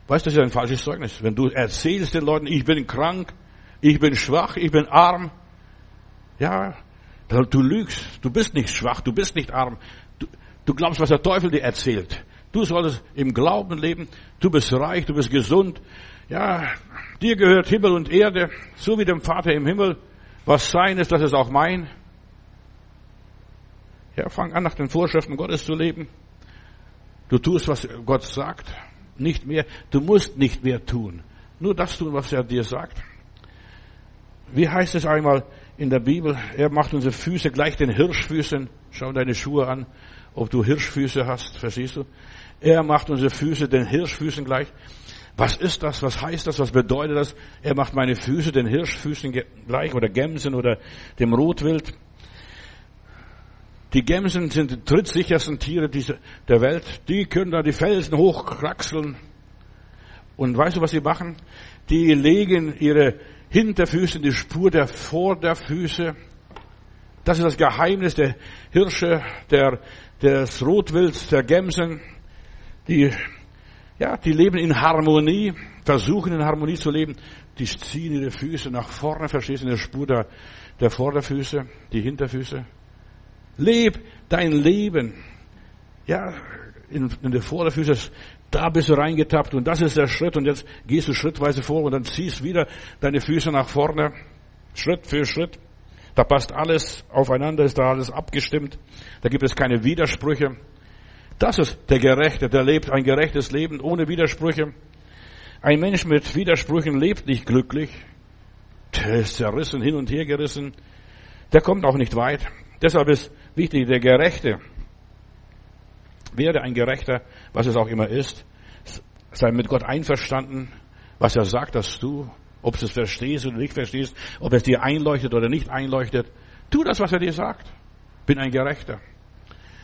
Weißt du, das ist ein falsches Zeugnis. Wenn du erzählst den Leuten, ich bin krank, ich bin schwach, ich bin arm, ja, du lügst. Du bist nicht schwach, du bist nicht arm. Du, du glaubst, was der Teufel dir erzählt. Du solltest im Glauben leben. Du bist reich, du bist gesund. Ja, dir gehört Himmel und Erde, so wie dem Vater im Himmel. Was sein ist, das ist auch mein. Ja, fang an, nach den Vorschriften Gottes zu leben. Du tust, was Gott sagt nicht mehr. Du musst nicht mehr tun. Nur das tun, was er dir sagt. Wie heißt es einmal in der Bibel? Er macht unsere Füße gleich den Hirschfüßen. Schau deine Schuhe an, ob du Hirschfüße hast, verstehst du? Er macht unsere Füße den Hirschfüßen gleich. Was ist das? Was heißt das? Was bedeutet das? Er macht meine Füße den Hirschfüßen gleich oder Gämsen oder dem Rotwild. Die Gämsen sind die trittsichersten Tiere der Welt. Die können da die Felsen hochkraxeln. Und weißt du, was sie machen? Die legen ihre Hinterfüße in die Spur der Vorderfüße. Das ist das Geheimnis der Hirsche, der, des Rotwilds, der Gämsen. Die, ja, die leben in Harmonie, versuchen in Harmonie zu leben. Die ziehen ihre Füße nach vorne, verstehst du, in der Spur der, der Vorderfüße, die Hinterfüße. Leb dein Leben. Ja, in, in der Vorderfüße, da bist du reingetappt und das ist der Schritt und jetzt gehst du schrittweise vor und dann ziehst wieder deine Füße nach vorne, Schritt für Schritt. Da passt alles aufeinander, ist da alles abgestimmt. Da gibt es keine Widersprüche. Das ist der Gerechte, der lebt ein gerechtes Leben ohne Widersprüche. Ein Mensch mit Widersprüchen lebt nicht glücklich. Der ist zerrissen, hin und her gerissen. Der kommt auch nicht weit. Deshalb ist wichtig, der Gerechte, werde ein Gerechter, was es auch immer ist, sei mit Gott einverstanden, was er sagt, dass du, ob du es verstehst oder nicht verstehst, ob es dir einleuchtet oder nicht einleuchtet, tu das, was er dir sagt. Bin ein Gerechter.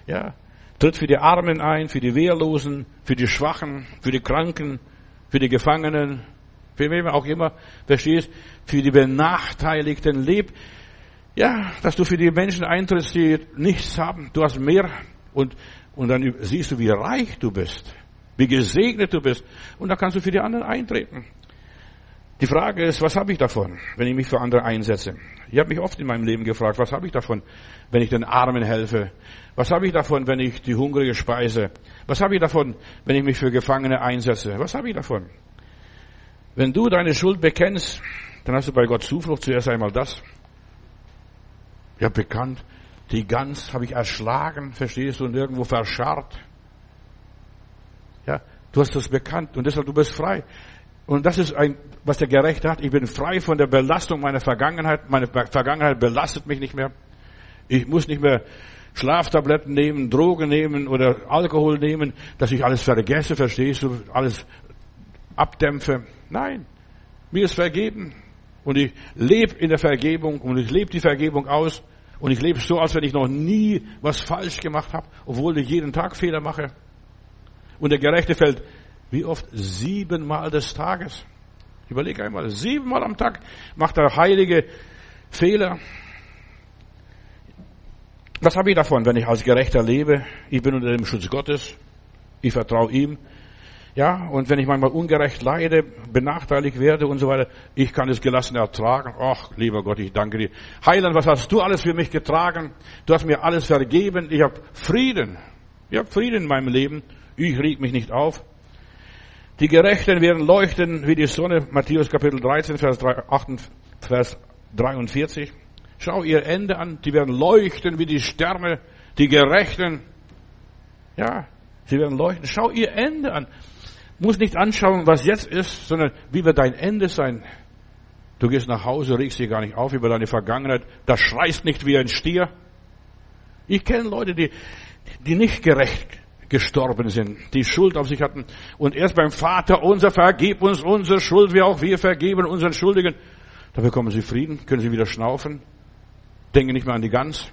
Ja, tritt für die Armen ein, für die Wehrlosen, für die Schwachen, für die Kranken, für die Gefangenen, für wen auch immer, verstehst, für die Benachteiligten, leb ja, dass du für die Menschen eintrittst, die nichts haben. Du hast mehr und, und dann siehst du, wie reich du bist, wie gesegnet du bist. Und dann kannst du für die anderen eintreten. Die Frage ist, was habe ich davon, wenn ich mich für andere einsetze? Ich habe mich oft in meinem Leben gefragt, was habe ich davon, wenn ich den Armen helfe? Was habe ich davon, wenn ich die Hungrige speise? Was habe ich davon, wenn ich mich für Gefangene einsetze? Was habe ich davon? Wenn du deine Schuld bekennst, dann hast du bei Gott Zuflucht zuerst einmal das, ja, bekannt. Die Gans habe ich erschlagen, verstehst du, und irgendwo verscharrt. Ja, du hast das bekannt und deshalb du bist frei. Und das ist ein, was der Gerechte hat. Ich bin frei von der Belastung meiner Vergangenheit. Meine Vergangenheit belastet mich nicht mehr. Ich muss nicht mehr Schlaftabletten nehmen, Drogen nehmen oder Alkohol nehmen, dass ich alles vergesse, verstehst du, alles abdämpfe. Nein, mir ist vergeben und ich lebe in der Vergebung und ich lebe die Vergebung aus und ich lebe so, als wenn ich noch nie was falsch gemacht habe, obwohl ich jeden Tag Fehler mache. Und der Gerechte fällt wie oft? Siebenmal des Tages. Überleg einmal, siebenmal am Tag macht der Heilige Fehler. Was habe ich davon, wenn ich als Gerechter lebe? Ich bin unter dem Schutz Gottes. Ich vertraue ihm. Ja, und wenn ich manchmal ungerecht leide, benachteiligt werde und so weiter, ich kann es gelassen ertragen. Ach, lieber Gott, ich danke dir. Heiland, was hast du alles für mich getragen? Du hast mir alles vergeben. Ich habe Frieden. Ich habe Frieden in meinem Leben. Ich reg mich nicht auf. Die Gerechten werden leuchten wie die Sonne. Matthäus Kapitel 13, Vers, 3, 8, Vers 43. Schau ihr Ende an. Die werden leuchten wie die Sterne. Die Gerechten. Ja, sie werden leuchten. Schau ihr Ende an muss nicht anschauen, was jetzt ist, sondern wie wird dein Ende sein. Du gehst nach Hause, regst dich gar nicht auf über deine Vergangenheit, das schreist nicht wie ein Stier. Ich kenne Leute, die, die nicht gerecht gestorben sind, die Schuld auf sich hatten und erst beim Vater unser vergib uns unsere Schuld, wie auch wir vergeben unseren Schuldigen. Da bekommen sie Frieden, können sie wieder schnaufen, denken nicht mehr an die Gans.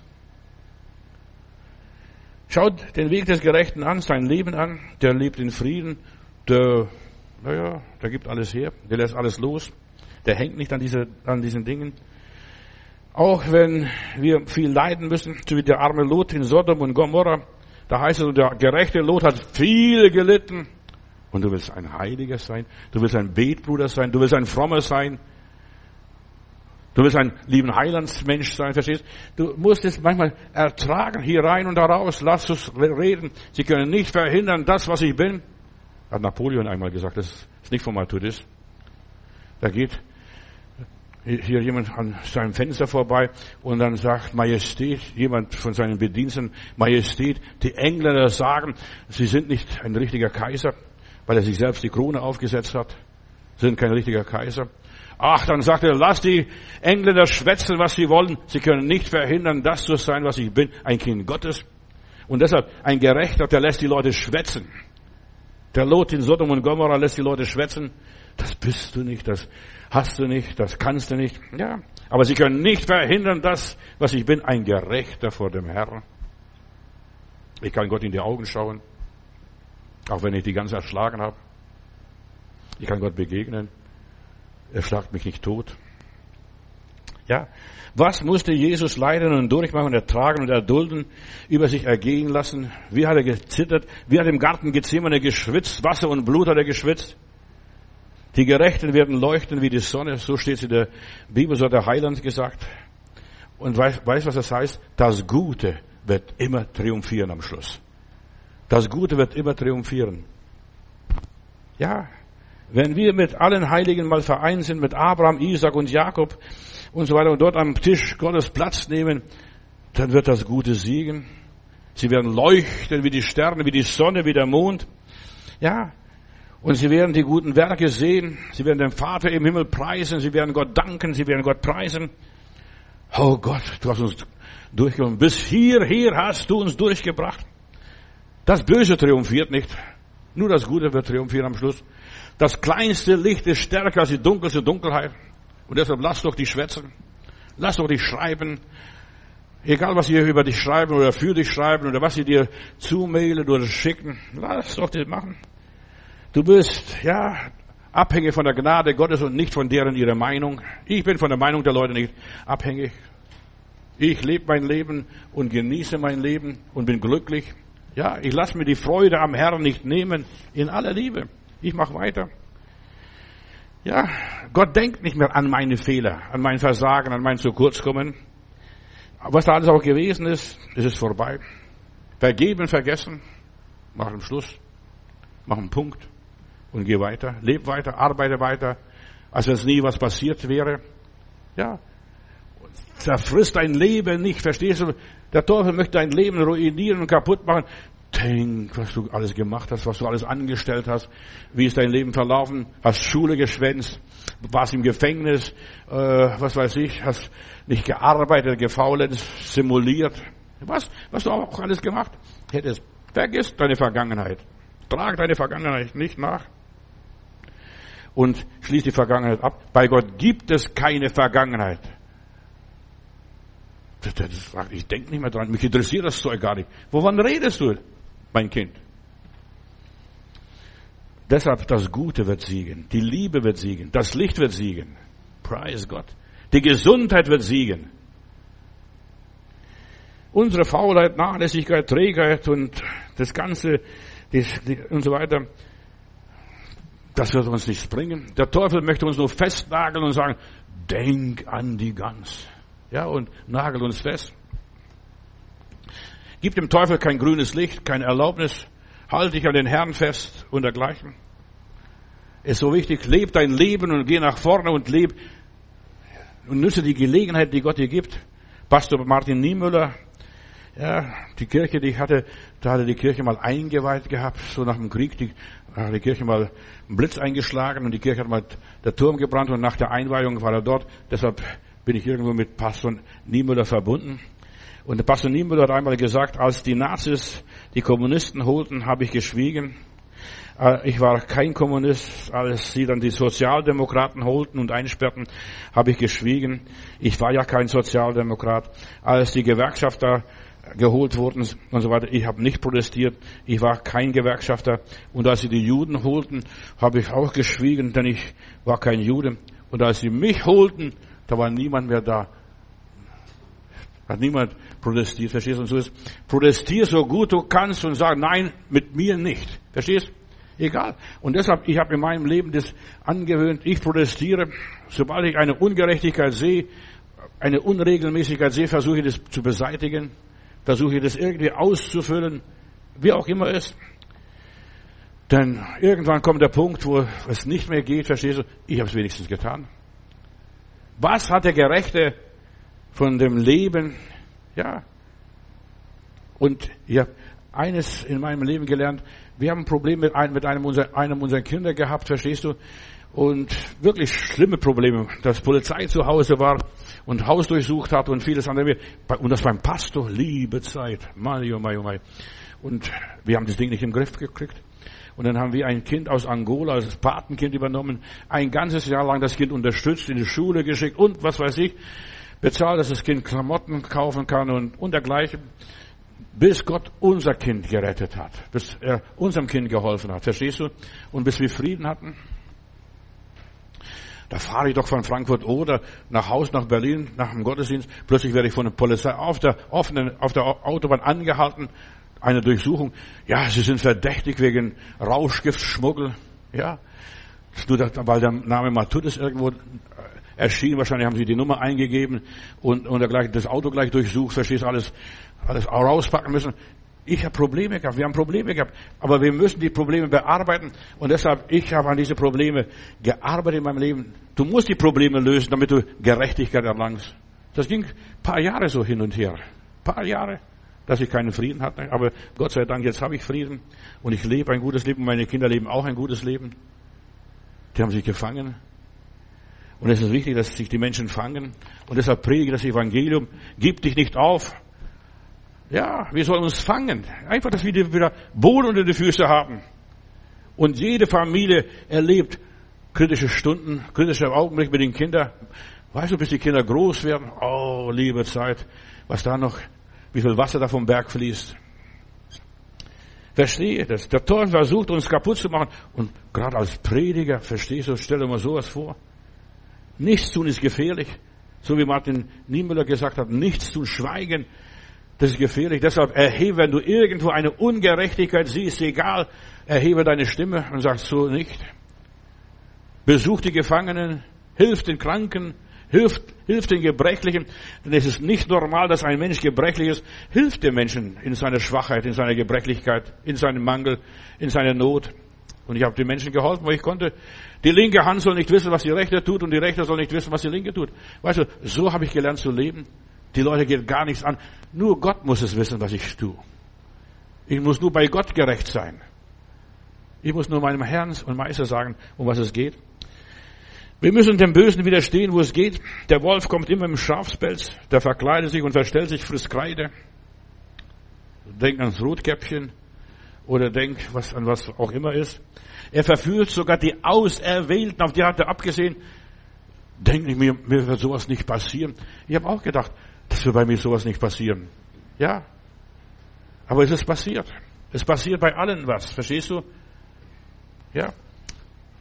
Schaut den Weg des Gerechten an, sein Leben an, der lebt in Frieden der, naja, der gibt alles her, der lässt alles los, der hängt nicht an, diese, an diesen Dingen. Auch wenn wir viel leiden müssen, so wie der arme Lot in Sodom und Gomorra, da heißt es, der gerechte Lot hat viel gelitten. Und du willst ein Heiliger sein, du willst ein Betbruder sein, du willst ein Frommer sein, du willst ein lieben Heilandsmensch sein, verstehst? Du musst es manchmal ertragen, hier rein und da raus, lass uns reden. Sie können nicht verhindern, das, was ich bin. Hat Napoleon einmal gesagt, das ist nicht von Matthäus. Da geht hier jemand an seinem Fenster vorbei und dann sagt Majestät, jemand von seinen Bediensten, Majestät, die Engländer sagen, sie sind nicht ein richtiger Kaiser, weil er sich selbst die Krone aufgesetzt hat, sind kein richtiger Kaiser. Ach, dann sagt er, lass die Engländer schwätzen, was sie wollen, sie können nicht verhindern, das zu sein, was ich bin, ein Kind Gottes. Und deshalb, ein Gerechter, der lässt die Leute schwätzen. Der Lot in Sodom und Gomorra lässt die Leute schwätzen. Das bist du nicht, das hast du nicht, das kannst du nicht. Ja, aber sie können nicht verhindern, das, was ich bin, ein Gerechter vor dem Herrn. Ich kann Gott in die Augen schauen, auch wenn ich die ganze erschlagen habe. Ich kann Gott begegnen. Er schlagt mich nicht tot. Ja, was musste Jesus leiden und durchmachen und ertragen und erdulden, über sich ergehen lassen? Wie hat er gezittert? Wie hat er im Garten Gethsemane geschwitzt? Wasser und Blut hat er geschwitzt. Die Gerechten werden leuchten wie die Sonne. So steht es in der Bibel, so hat der Heiland gesagt. Und weißt, weiß, was das heißt? Das Gute wird immer triumphieren am Schluss. Das Gute wird immer triumphieren. Ja, wenn wir mit allen Heiligen mal vereint sind, mit Abraham, Isaac und Jakob, und so weiter und dort am Tisch Gottes Platz nehmen, dann wird das Gute siegen. Sie werden leuchten wie die Sterne, wie die Sonne, wie der Mond. Ja. Und sie werden die guten Werke sehen. Sie werden den Vater im Himmel preisen. Sie werden Gott danken. Sie werden Gott preisen. Oh Gott, du hast uns durchgebracht. Bis hierher hast du uns durchgebracht. Das Böse triumphiert nicht. Nur das Gute wird triumphieren am Schluss. Das kleinste Licht ist stärker als die dunkelste Dunkelheit. Und deshalb lass doch die schwätzen. Lass doch die schreiben. Egal, was sie über dich schreiben oder für dich schreiben oder was sie dir zumailen oder schicken. Lass doch die machen. Du bist, ja, abhängig von der Gnade Gottes und nicht von deren ihrer Meinung. Ich bin von der Meinung der Leute nicht abhängig. Ich lebe mein Leben und genieße mein Leben und bin glücklich. Ja, ich lasse mir die Freude am Herrn nicht nehmen in aller Liebe. Ich mache weiter. Ja, Gott denkt nicht mehr an meine Fehler, an mein Versagen, an mein zu kurz kommen. Was da alles auch gewesen ist, ist es vorbei. Vergeben, vergessen, mach einen Schluss, mach einen Punkt und geh weiter, leb weiter, arbeite weiter, als wenn es nie was passiert wäre. Ja, zerfrisst dein Leben nicht, verstehst du? Der Teufel möchte dein Leben ruinieren und kaputt machen. Denk, was du alles gemacht hast, was du alles angestellt hast, wie ist dein Leben verlaufen, hast Schule geschwänzt, warst im Gefängnis, äh, was weiß ich, hast nicht gearbeitet, gefaulenzt, simuliert. Was, was du auch alles gemacht hättest. Vergiss deine Vergangenheit. Trag deine Vergangenheit nicht nach. Und schließ die Vergangenheit ab. Bei Gott gibt es keine Vergangenheit. Ich denke nicht mehr dran. Mich interessiert das Zeug gar nicht. Wovon redest du, mein Kind? Deshalb das Gute wird siegen. Die Liebe wird siegen. Das Licht wird siegen. Preis Gott. Die Gesundheit wird siegen. Unsere Faulheit, Nachlässigkeit, Trägheit und das Ganze die, und so weiter, das wird uns nichts bringen. Der Teufel möchte uns nur festnageln und sagen, denk an die Gans. Ja, und nagel uns fest. Gib dem Teufel kein grünes Licht, keine Erlaubnis. Halte dich an den Herrn fest und dergleichen. Ist so wichtig. Leb dein Leben und geh nach vorne und leb und nütze die Gelegenheit, die Gott dir gibt. Pastor Martin Niemöller, ja, die Kirche, die ich hatte, da hatte die Kirche mal eingeweiht gehabt, so nach dem Krieg, die, da hat die Kirche mal einen Blitz eingeschlagen und die Kirche hat mal der Turm gebrannt und nach der Einweihung war er dort. Deshalb bin ich irgendwo mit Pastor Niemöller verbunden. Und der Pastor Niemöller hat einmal gesagt, als die Nazis die Kommunisten holten, habe ich geschwiegen. Äh, ich war kein Kommunist. Als sie dann die Sozialdemokraten holten und einsperrten, habe ich geschwiegen. Ich war ja kein Sozialdemokrat. Als die Gewerkschafter geholt wurden und so weiter, ich habe nicht protestiert. Ich war kein Gewerkschafter. Und als sie die Juden holten, habe ich auch geschwiegen, denn ich war kein Jude. Und als sie mich holten, da war niemand mehr da. Hat niemand protestiert, verstehst du? Und so ist, protestier so gut du kannst und sag, nein, mit mir nicht. Verstehst? Egal. Und deshalb, ich habe in meinem Leben das angewöhnt, ich protestiere, sobald ich eine Ungerechtigkeit sehe, eine Unregelmäßigkeit sehe, versuche ich das zu beseitigen, versuche ich das irgendwie auszufüllen, wie auch immer ist. Denn irgendwann kommt der Punkt, wo es nicht mehr geht, verstehst du? Ich habe es wenigstens getan. Was hat der Gerechte von dem Leben? Ja. Und ich habe eines in meinem Leben gelernt. Wir haben ein Problem mit einem, mit einem, unserer, einem unserer Kinder gehabt, verstehst du? Und wirklich schlimme Probleme, dass Polizei zu Hause war und Haus durchsucht hat und vieles andere. Und das beim Pastor, liebe Zeit. Mai, oh mai, oh mai. Und wir haben das Ding nicht im Griff gekriegt. Und dann haben wir ein Kind aus Angola als Patenkind übernommen, ein ganzes Jahr lang das Kind unterstützt, in die Schule geschickt und was weiß ich, bezahlt, dass das Kind Klamotten kaufen kann und, und dergleichen, bis Gott unser Kind gerettet hat, bis er unserem Kind geholfen hat, verstehst du? Und bis wir Frieden hatten. Da fahre ich doch von Frankfurt oder nach Haus nach Berlin, nach dem Gottesdienst. Plötzlich werde ich von der Polizei auf der offenen, auf der Autobahn angehalten eine Durchsuchung. Ja, sie sind verdächtig wegen Rauschgiftschmuggel. Ja, weil der Name Matutis irgendwo erschien. Wahrscheinlich haben sie die Nummer eingegeben und, und gleich, das Auto gleich durchsucht. Verstehst alles, alles rauspacken müssen. Ich habe Probleme gehabt, wir haben Probleme gehabt, aber wir müssen die Probleme bearbeiten und deshalb, ich habe an diese Probleme gearbeitet in meinem Leben. Du musst die Probleme lösen, damit du Gerechtigkeit erlangst. Das ging paar Jahre so hin und her. paar Jahre dass ich keinen Frieden hatte. Aber Gott sei Dank, jetzt habe ich Frieden und ich lebe ein gutes Leben. Meine Kinder leben auch ein gutes Leben. Die haben sich gefangen. Und es ist wichtig, dass sich die Menschen fangen. Und deshalb predige das Evangelium. Gib dich nicht auf. Ja, wir sollen uns fangen. Einfach, dass wir wieder Boden unter die Füße haben. Und jede Familie erlebt kritische Stunden, kritische Augenblicke mit den Kindern. Weißt du, bis die Kinder groß werden? Oh, liebe Zeit, was da noch wie viel Wasser da vom Berg fließt. Verstehe das. Der Teufel versucht uns kaputt zu machen. Und gerade als Prediger, verstehst du, stell dir mal sowas vor. Nichts tun ist gefährlich. So wie Martin Niemöller gesagt hat, nichts tun, schweigen. Das ist gefährlich. Deshalb erhebe, wenn du irgendwo eine Ungerechtigkeit siehst, egal, erhebe deine Stimme und sag so nicht. Besuch die Gefangenen, hilf den Kranken, hilft, hilft den Gebrechlichen, denn es ist nicht normal, dass ein Mensch gebrechlich ist. Hilft dem Menschen in seiner Schwachheit, in seiner Gebrechlichkeit, in seinem Mangel, in seiner Not. Und ich habe den Menschen geholfen, wo ich konnte. Die linke Hand soll nicht wissen, was die rechte tut, und die rechte soll nicht wissen, was die linke tut. Weißt du, so habe ich gelernt zu leben. Die Leute geht gar nichts an. Nur Gott muss es wissen, was ich tue. Ich muss nur bei Gott gerecht sein. Ich muss nur meinem Herrn und Meister sagen, um was es geht. Wir müssen dem Bösen widerstehen, wo es geht. Der Wolf kommt immer im Schafspelz, der verkleidet sich und verstellt sich, frisst Kreide. Denkt ans Rotkäppchen oder denkt was, an was auch immer ist. Er verführt sogar die Auserwählten, auf die hat er abgesehen. Denke ich mir, mir wird sowas nicht passieren. Ich habe auch gedacht, das wird bei mir sowas nicht passieren. Ja, aber es ist passiert. Es passiert bei allen was, verstehst du? Ja.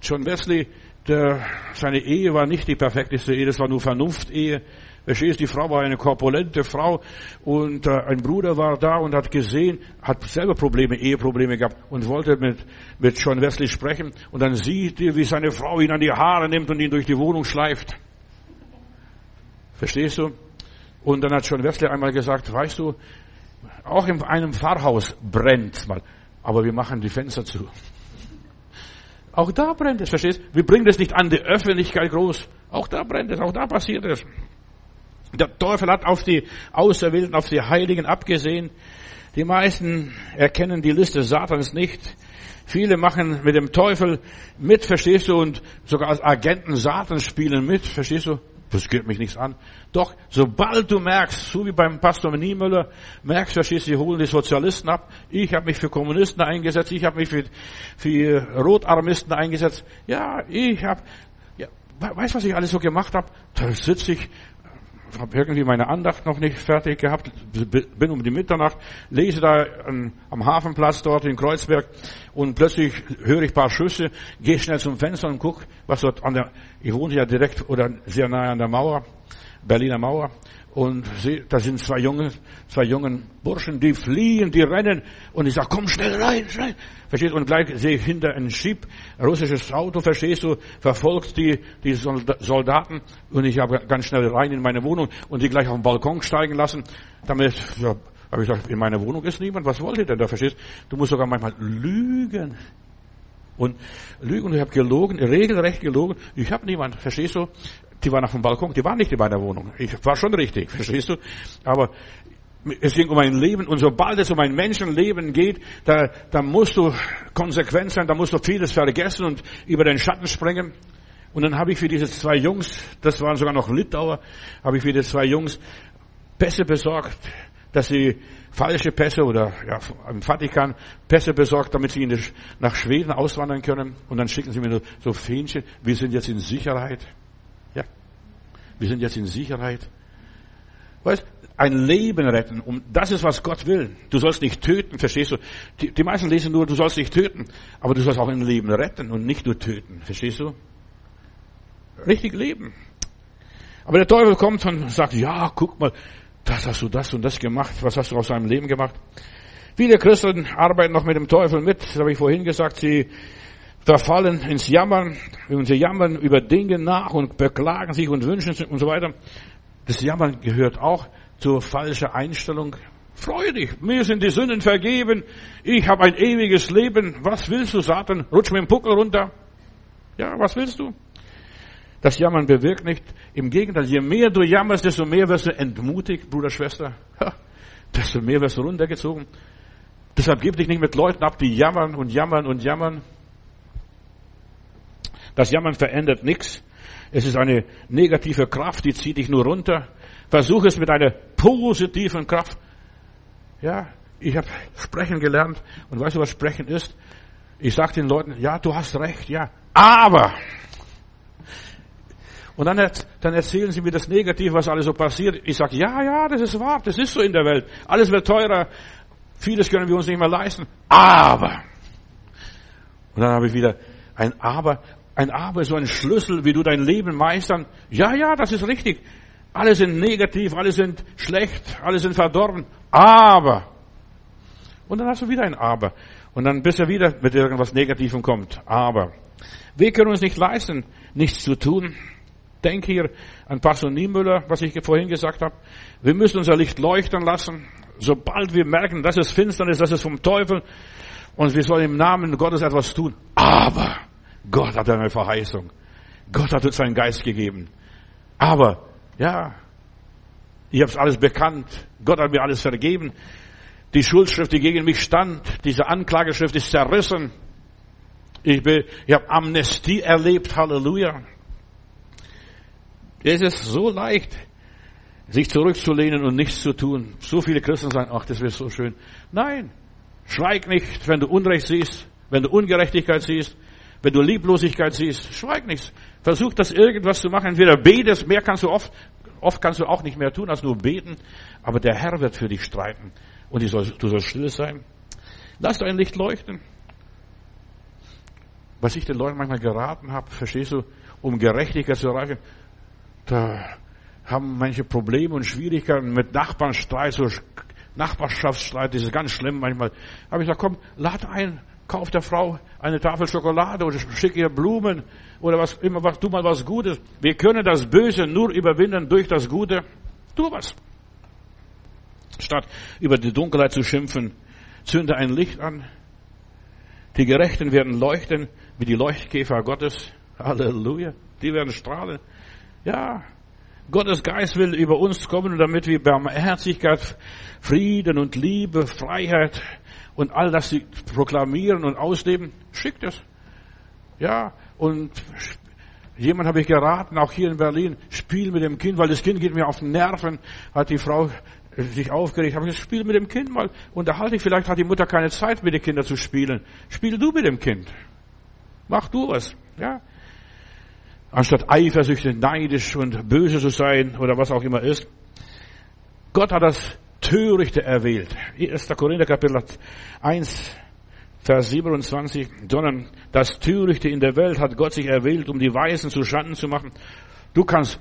John Wesley, der, seine Ehe war nicht die perfekteste Ehe, das war nur Vernunft-Ehe. Verstehst, die Frau war eine korpulente Frau und äh, ein Bruder war da und hat gesehen, hat selber Probleme, Eheprobleme gehabt und wollte mit, mit John Wesley sprechen und dann sieht er, wie seine Frau ihn an die Haare nimmt und ihn durch die Wohnung schleift. Verstehst du? Und dann hat John Wesley einmal gesagt, weißt du, auch in einem Pfarrhaus brennt mal, aber wir machen die Fenster zu. Auch da brennt es, verstehst? Wir bringen es nicht an die Öffentlichkeit groß. Auch da brennt es, auch da passiert es. Der Teufel hat auf die Auserwählten, auf die Heiligen abgesehen. Die meisten erkennen die Liste Satans nicht. Viele machen mit dem Teufel mit, verstehst du, und sogar als Agenten Satans spielen mit, verstehst du? Das geht mich nichts an. Doch, sobald du merkst, so wie beim Pastor Niemöller, merkst du, sie holen die Sozialisten ab. Ich habe mich für Kommunisten eingesetzt, ich habe mich für, für Rotarmisten eingesetzt. Ja, ich habe, ja, weißt du, was ich alles so gemacht habe? Da sitze ich habe irgendwie meine Andacht noch nicht fertig gehabt, bin um die Mitternacht, lese da am Hafenplatz dort in Kreuzberg und plötzlich höre ich paar Schüsse, gehe schnell zum Fenster und guck, was dort an der, ich wohne ja direkt oder sehr nahe an der Mauer, Berliner Mauer, und sie, da sind zwei junge, zwei jungen Burschen, die fliehen, die rennen. Und ich sag, komm schnell rein, schnell. Verstehst du? Und gleich sehe ich hinter ein Jeep, ein russisches Auto, verstehst du, verfolgt die, die Soldaten. Und ich habe ganz schnell rein in meine Wohnung und die gleich auf den Balkon steigen lassen. Damit, ja, habe ich gesagt, in meiner Wohnung ist niemand. Was wollt ihr denn da? Verstehst du? Du musst sogar manchmal lügen. Und lügen, ich habe gelogen, regelrecht gelogen. Ich habe niemand, verstehst du? Die waren auf dem Balkon, die waren nicht in meiner Wohnung. Ich war schon richtig, verstehst du? Aber es ging um ein Leben und sobald es um ein Menschenleben geht, da, da musst du konsequent sein, da musst du vieles vergessen und über den Schatten springen. Und dann habe ich für diese zwei Jungs, das waren sogar noch Litauer, habe ich für diese zwei Jungs Pässe besorgt, dass sie falsche Pässe oder ja, im Vatikan Pässe besorgt, damit sie nach Schweden auswandern können. Und dann schicken sie mir so Fähnchen, wir sind jetzt in Sicherheit. Wir sind jetzt in Sicherheit. Weißt, ein Leben retten. Und das ist, was Gott will. Du sollst nicht töten, verstehst du? Die, die meisten lesen nur, du sollst nicht töten. Aber du sollst auch ein Leben retten und nicht nur töten. Verstehst du? Richtig leben. Aber der Teufel kommt und sagt, ja, guck mal, das hast du das und das gemacht. Was hast du aus deinem Leben gemacht? Viele Christen arbeiten noch mit dem Teufel mit. Das habe ich vorhin gesagt. Sie verfallen ins Jammern und sie jammern über Dinge nach und beklagen sich und wünschen sich und so weiter. Das Jammern gehört auch zur falschen Einstellung. Freue dich, mir sind die Sünden vergeben, ich habe ein ewiges Leben. Was willst du, Satan? Rutsch mir den Puckel runter. Ja, was willst du? Das Jammern bewirkt nicht. Im Gegenteil, je mehr du jammerst, desto mehr wirst du entmutigt, Bruder, Schwester. Ja, desto mehr wirst du runtergezogen. Deshalb gib dich nicht mit Leuten ab, die jammern und jammern und jammern. Das Jammern verändert nichts. Es ist eine negative Kraft, die zieht dich nur runter. Versuch es mit einer positiven Kraft. Ja, ich habe sprechen gelernt und weißt du, was sprechen ist? Ich sage den Leuten, ja, du hast recht, ja, aber. Und dann, dann erzählen sie mir das Negative, was alles so passiert. Ich sage, ja, ja, das ist wahr, das ist so in der Welt. Alles wird teurer, vieles können wir uns nicht mehr leisten, aber. Und dann habe ich wieder ein Aber ein Aber, so ein Schlüssel, wie du dein Leben meistern. Ja, ja, das ist richtig. Alle sind negativ, alle sind schlecht, alle sind verdorben. Aber. Und dann hast du wieder ein Aber. Und dann bist du wieder mit irgendwas Negativem kommt. Aber. Wir können uns nicht leisten, nichts zu tun. Denk hier an Pastor Niemüller, was ich vorhin gesagt habe. Wir müssen unser Licht leuchten lassen. Sobald wir merken, das ist Finsternis, das ist vom Teufel, und wir sollen im Namen Gottes etwas tun. Aber Gott hat eine Verheißung. Gott hat uns seinen Geist gegeben. Aber, ja, ich habe es alles bekannt. Gott hat mir alles vergeben. Die Schuldschrift, die gegen mich stand, diese Anklageschrift ist zerrissen. Ich, ich habe Amnestie erlebt, Halleluja. Es ist so leicht, sich zurückzulehnen und nichts zu tun. So viele Christen sagen, ach, das wäre so schön. Nein, schweig nicht, wenn du Unrecht siehst, wenn du Ungerechtigkeit siehst, wenn du Lieblosigkeit siehst. Schweig nicht. Versuch das irgendwas zu machen. Entweder betest, mehr kannst du oft, oft kannst du auch nicht mehr tun als nur beten. Aber der Herr wird für dich streiten. Und du sollst, du sollst still sein. Lass dein Licht leuchten. Was ich den Leuten manchmal geraten habe, verstehst du, um Gerechtigkeit zu erreichen, da haben manche Probleme und Schwierigkeiten mit Nachbarnstreit, so Nachbarschaftsstreit, das ist ganz schlimm manchmal. Aber ich gesagt, komm, lad ein, kauf der Frau eine Tafel Schokolade oder schick ihr Blumen oder was immer, was, tu mal was Gutes. Wir können das Böse nur überwinden durch das Gute. Tu was. Statt über die Dunkelheit zu schimpfen, zünde ein Licht an. Die Gerechten werden leuchten wie die Leuchtkäfer Gottes. Halleluja. Die werden strahlen. Ja, Gottes Geist will über uns kommen, damit wir Barmherzigkeit, Frieden und Liebe, Freiheit und all das proklamieren und ausleben. Schickt es. Ja, und jemand habe ich geraten, auch hier in Berlin, spiel mit dem Kind, weil das Kind geht mir auf den Nerven, hat die Frau sich aufgeregt, habe ich gesagt, spiel mit dem Kind mal, unterhalte dich, vielleicht hat die Mutter keine Zeit, mit den Kindern zu spielen. Spiel du mit dem Kind. Mach du was, ja anstatt eifersüchtig, neidisch und böse zu sein oder was auch immer ist. Gott hat das Törichte erwählt. 1. Korinther Kapitel 1, Vers 27, sondern das Törichte in der Welt hat Gott sich erwählt, um die Weisen zu Schanden zu machen. Du kannst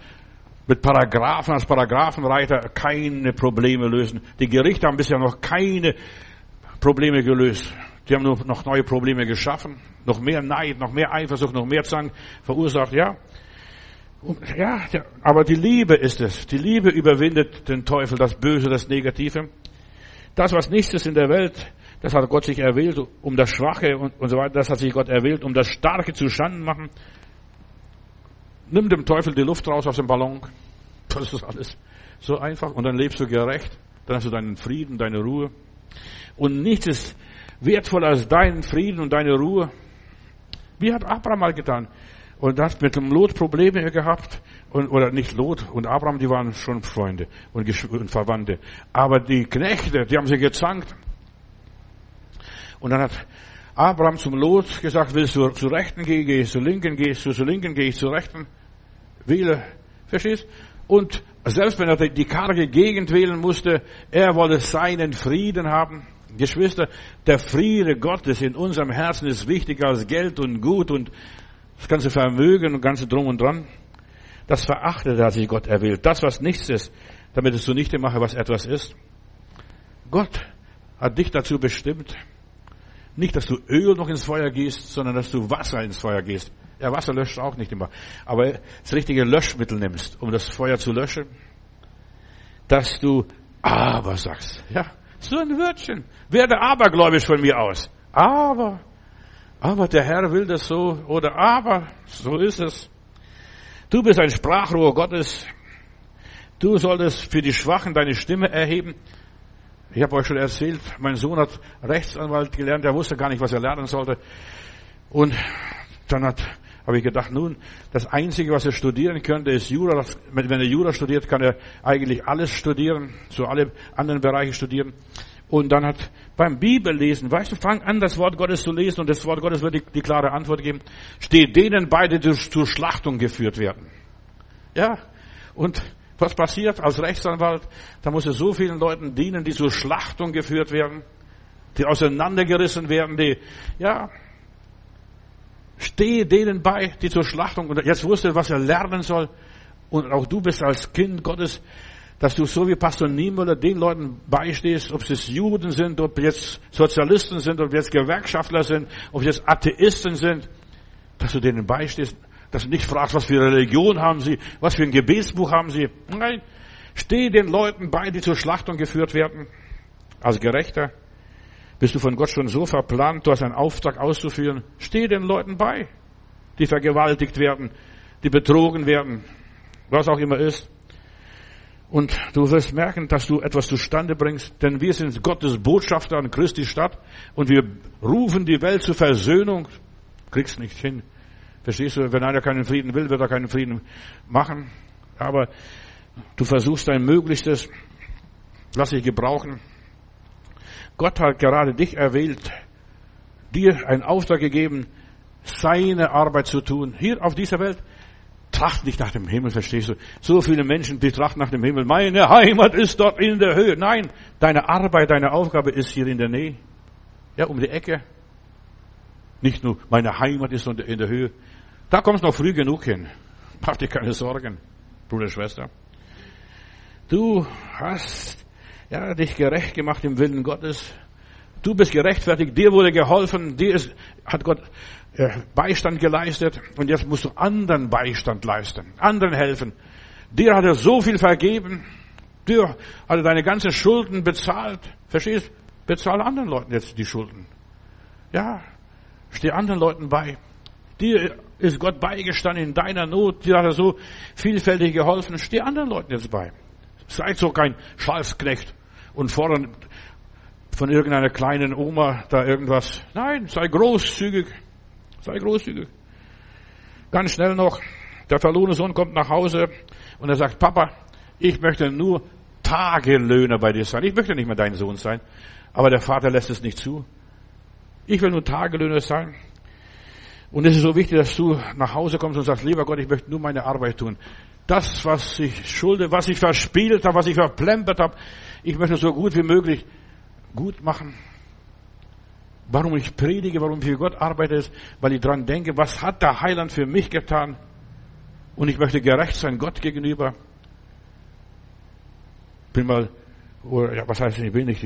mit Paragraphen als Paragraphenreiter keine Probleme lösen. Die Gerichte haben bisher noch keine Probleme gelöst. Die haben nur noch neue Probleme geschaffen, noch mehr Neid, noch mehr Eifersucht, noch mehr Zank verursacht, ja. Und, ja, aber die Liebe ist es. Die Liebe überwindet den Teufel, das Böse, das Negative. Das, was nichts ist in der Welt, das hat Gott sich erwählt, um das Schwache und, und so weiter, das hat sich Gott erwählt, um das Starke zu Schanden machen. Nimm dem Teufel die Luft raus aus dem Ballon. Das ist alles so einfach. Und dann lebst du gerecht. Dann hast du deinen Frieden, deine Ruhe. Und nichts ist wertvoller als deinen Frieden und deine Ruhe. Wie hat Abraham mal getan? Und hat mit dem Lot Probleme gehabt. Und, oder nicht Lot und Abraham, die waren schon Freunde und, und Verwandte. Aber die Knechte, die haben sich gezankt. Und dann hat Abraham zum Lot gesagt, willst du zur Rechten gehen, gehst zur Linken, gehst du zur Linken, gehst zur Rechten. Wähle. Verstehst? Und selbst wenn er die karge Gegend wählen musste, er wollte seinen Frieden haben. Geschwister, der Friede Gottes in unserem Herzen ist wichtiger als Geld und Gut und das ganze Vermögen und ganze Drum und Dran. Das verachtet hat sich Gott erwählt. Das, was nichts ist, damit es zunichte mache, was etwas ist. Gott hat dich dazu bestimmt, nicht, dass du Öl noch ins Feuer gießt, sondern dass du Wasser ins Feuer gießt. Ja, Wasser löscht auch nicht immer. Aber das richtige Löschmittel nimmst, um das Feuer zu löschen. Dass du aber sagst. Ja, so ein Wörtchen. Werde abergläubisch von mir aus. Aber, aber der Herr will das so oder aber, so ist es. Du bist ein Sprachrohr Gottes. Du solltest für die Schwachen deine Stimme erheben. Ich habe euch schon erzählt, mein Sohn hat Rechtsanwalt gelernt, er wusste gar nicht, was er lernen sollte. Und dann hat, habe ich gedacht, nun, das Einzige, was er studieren könnte, ist Jura. Wenn er Jura studiert, kann er eigentlich alles studieren, so alle anderen Bereiche studieren. Und dann hat beim Bibellesen, weißt du, fang an, das Wort Gottes zu lesen und das Wort Gottes wird die, die klare Antwort geben. Steht denen beide zur Schlachtung geführt werden. Ja. Und was passiert als Rechtsanwalt? Da muss er so vielen Leuten dienen, die zur Schlachtung geführt werden, die auseinandergerissen werden, die, ja, stehe denen bei, die zur Schlachtung, und jetzt wusste was er lernen soll. Und auch du bist als Kind Gottes dass du so wie Pastor Niemöller den Leuten beistehst, ob es Juden sind, ob jetzt Sozialisten sind, ob jetzt Gewerkschaftler sind, ob jetzt Atheisten sind, dass du denen beistehst, dass du nicht fragst, was für Religion haben sie, was für ein Gebetsbuch haben sie. Nein, steh den Leuten bei, die zur Schlachtung geführt werden. Als Gerechter bist du von Gott schon so verplant, du hast einen Auftrag auszuführen. Steh den Leuten bei, die vergewaltigt werden, die betrogen werden, was auch immer ist. Und du wirst merken, dass du etwas zustande bringst, denn wir sind Gottes Botschafter an Christi Stadt und wir rufen die Welt zur Versöhnung. Kriegst nicht hin. Verstehst du? Wenn einer keinen Frieden will, wird er keinen Frieden machen. Aber du versuchst dein Möglichstes. Lass dich gebrauchen. Gott hat gerade dich erwählt, dir einen Auftrag gegeben, seine Arbeit zu tun. Hier auf dieser Welt. Tracht nicht nach dem Himmel, verstehst du? So viele Menschen, die trachten nach dem Himmel. Meine Heimat ist dort in der Höhe. Nein, deine Arbeit, deine Aufgabe ist hier in der Nähe. Ja, um die Ecke. Nicht nur meine Heimat ist in der Höhe. Da kommst du noch früh genug hin. Mach dir keine Sorgen, Bruder, Schwester. Du hast ja, dich gerecht gemacht im Willen Gottes. Du bist gerechtfertigt, dir wurde geholfen, dir ist, hat Gott äh, Beistand geleistet und jetzt musst du anderen Beistand leisten, anderen helfen. Dir hat er so viel vergeben, dir hat er deine ganzen Schulden bezahlt. Verstehst? Bezahl anderen Leuten jetzt die Schulden. Ja, steh anderen Leuten bei. Dir ist Gott beigestanden in deiner Not, dir hat er so vielfältig geholfen. Steh anderen Leuten jetzt bei. Seid so kein Schalfsknecht und fordern von irgendeiner kleinen Oma da irgendwas. Nein, sei großzügig. Sei großzügig. Ganz schnell noch, der verlorene Sohn kommt nach Hause und er sagt, Papa, ich möchte nur Tagelöhner bei dir sein. Ich möchte nicht mehr dein Sohn sein. Aber der Vater lässt es nicht zu. Ich will nur Tagelöhner sein. Und es ist so wichtig, dass du nach Hause kommst und sagst, lieber Gott, ich möchte nur meine Arbeit tun. Das, was ich schulde, was ich verspielt habe, was ich verplempert habe, ich möchte so gut wie möglich gut machen. Warum ich predige, warum ich für Gott arbeite, ist, weil ich dran denke, was hat der Heiland für mich getan? Und ich möchte gerecht sein Gott gegenüber. Bin mal, ja, was heißt, ich will nicht,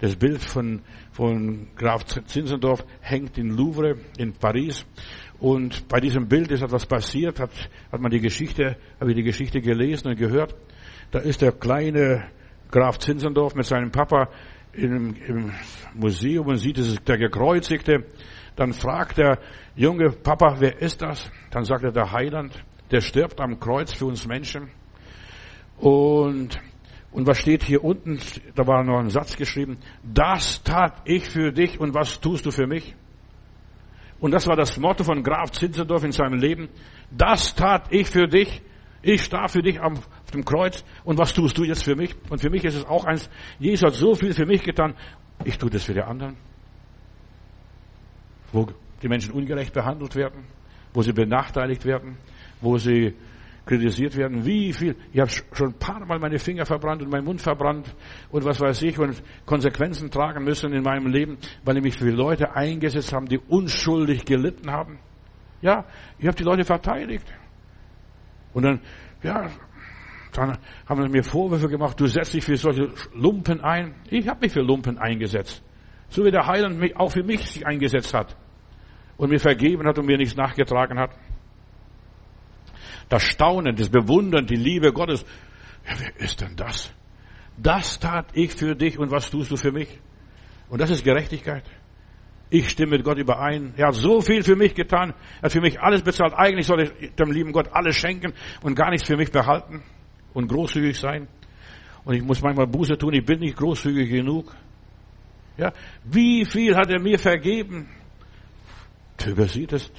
das Bild von, von Graf Zinzendorf hängt in Louvre in Paris. Und bei diesem Bild ist etwas passiert, hat, hat man die Geschichte, habe ich die Geschichte gelesen und gehört. Da ist der kleine Graf Zinzendorf mit seinem Papa im, im Museum und sieht, es ist der Gekreuzigte. Dann fragt der junge Papa, wer ist das? Dann sagt er, der Heiland, der stirbt am Kreuz für uns Menschen. Und, und was steht hier unten? Da war noch ein Satz geschrieben. Das tat ich für dich und was tust du für mich? Und das war das Motto von Graf Zinzendorf in seinem Leben. Das tat ich für dich. Ich starb für dich auf dem Kreuz. Und was tust du jetzt für mich? Und für mich ist es auch eins. Jesus hat so viel für mich getan. Ich tue das für die anderen. Wo die Menschen ungerecht behandelt werden, wo sie benachteiligt werden, wo sie kritisiert werden, wie viel. Ich habe schon ein paar Mal meine Finger verbrannt und meinen Mund verbrannt und was weiß ich und Konsequenzen tragen müssen in meinem Leben, weil ich mich für Leute eingesetzt habe, die unschuldig gelitten haben. Ja, ich habe die Leute verteidigt. Und dann, ja, dann haben sie mir Vorwürfe gemacht, du setzt dich für solche Lumpen ein. Ich habe mich für Lumpen eingesetzt. So wie der Heiland mich auch für mich sich eingesetzt hat und mir vergeben hat und mir nichts nachgetragen hat das Staunen, das Bewundern, die Liebe Gottes. Ja, wer ist denn das? Das tat ich für dich und was tust du für mich? Und das ist Gerechtigkeit. Ich stimme mit Gott überein. Er hat so viel für mich getan. Er hat für mich alles bezahlt. Eigentlich soll ich dem lieben Gott alles schenken und gar nichts für mich behalten und großzügig sein. Und ich muss manchmal Buße tun. Ich bin nicht großzügig genug. Ja, wie viel hat er mir vergeben? Du übersieht es.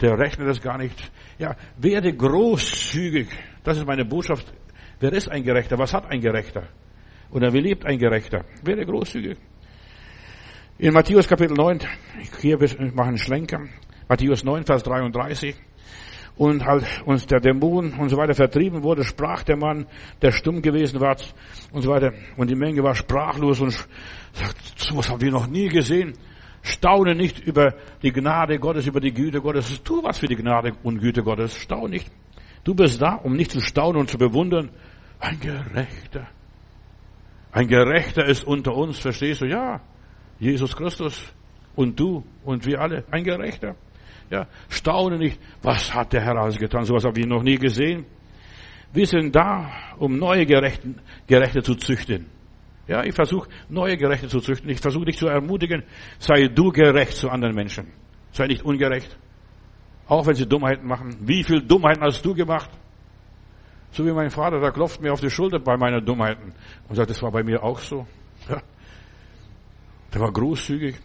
Der rechnet es gar nicht. Ja, werde großzügig. Das ist meine Botschaft. Wer ist ein Gerechter? Was hat ein Gerechter? Oder wie lebt ein Gerechter? Werde großzügig. In Matthäus Kapitel 9, hier wir machen Schlenker. Matthäus 9, Vers 33. Und halt uns der Dämon und so weiter vertrieben wurde, sprach der Mann, der stumm gewesen war und so weiter. Und die Menge war sprachlos und sagt, sowas haben wir noch nie gesehen. Staune nicht über die Gnade Gottes, über die Güte Gottes. Tu was für die Gnade und Güte Gottes. Staune nicht. Du bist da, um nicht zu staunen und zu bewundern. Ein Gerechter. Ein Gerechter ist unter uns, verstehst du? Ja. Jesus Christus und du und wir alle. Ein Gerechter. Ja. Staune nicht. Was hat der Herr alles getan? Sowas habe ich noch nie gesehen. Wir sind da, um neue Gerechte, Gerechte zu züchten. Ja, ich versuche neue Gerechte zu züchten. Ich versuche dich zu ermutigen, sei du gerecht zu anderen Menschen. Sei nicht ungerecht. Auch wenn sie Dummheiten machen. Wie viel Dummheiten hast du gemacht? So wie mein Vater, der klopft mir auf die Schulter bei meinen Dummheiten und sagt, das war bei mir auch so. Ja. Der war großzügig.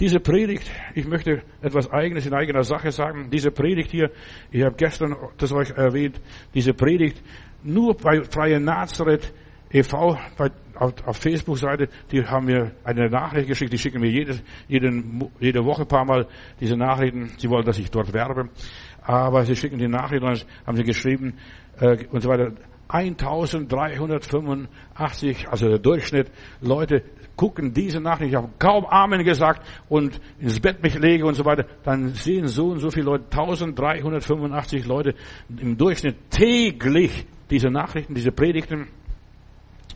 Diese Predigt, ich möchte etwas Eigenes in eigener Sache sagen. Diese Predigt hier, ich habe gestern das euch erwähnt, diese Predigt nur bei Freie Nazareth e.V. Auf, auf Facebook-Seite, die haben mir eine Nachricht geschickt, die schicken mir jede, jeden, jede Woche ein paar Mal diese Nachrichten. Sie wollen, dass ich dort werbe. Aber sie schicken die Nachrichten haben sie geschrieben äh, und so weiter. 1385, also der Durchschnitt, Leute gucken diese Nachricht, ich habe kaum Amen gesagt und ins Bett mich lege und so weiter, dann sehen so und so viele Leute, 1385 Leute im Durchschnitt täglich diese Nachrichten, diese Predigten.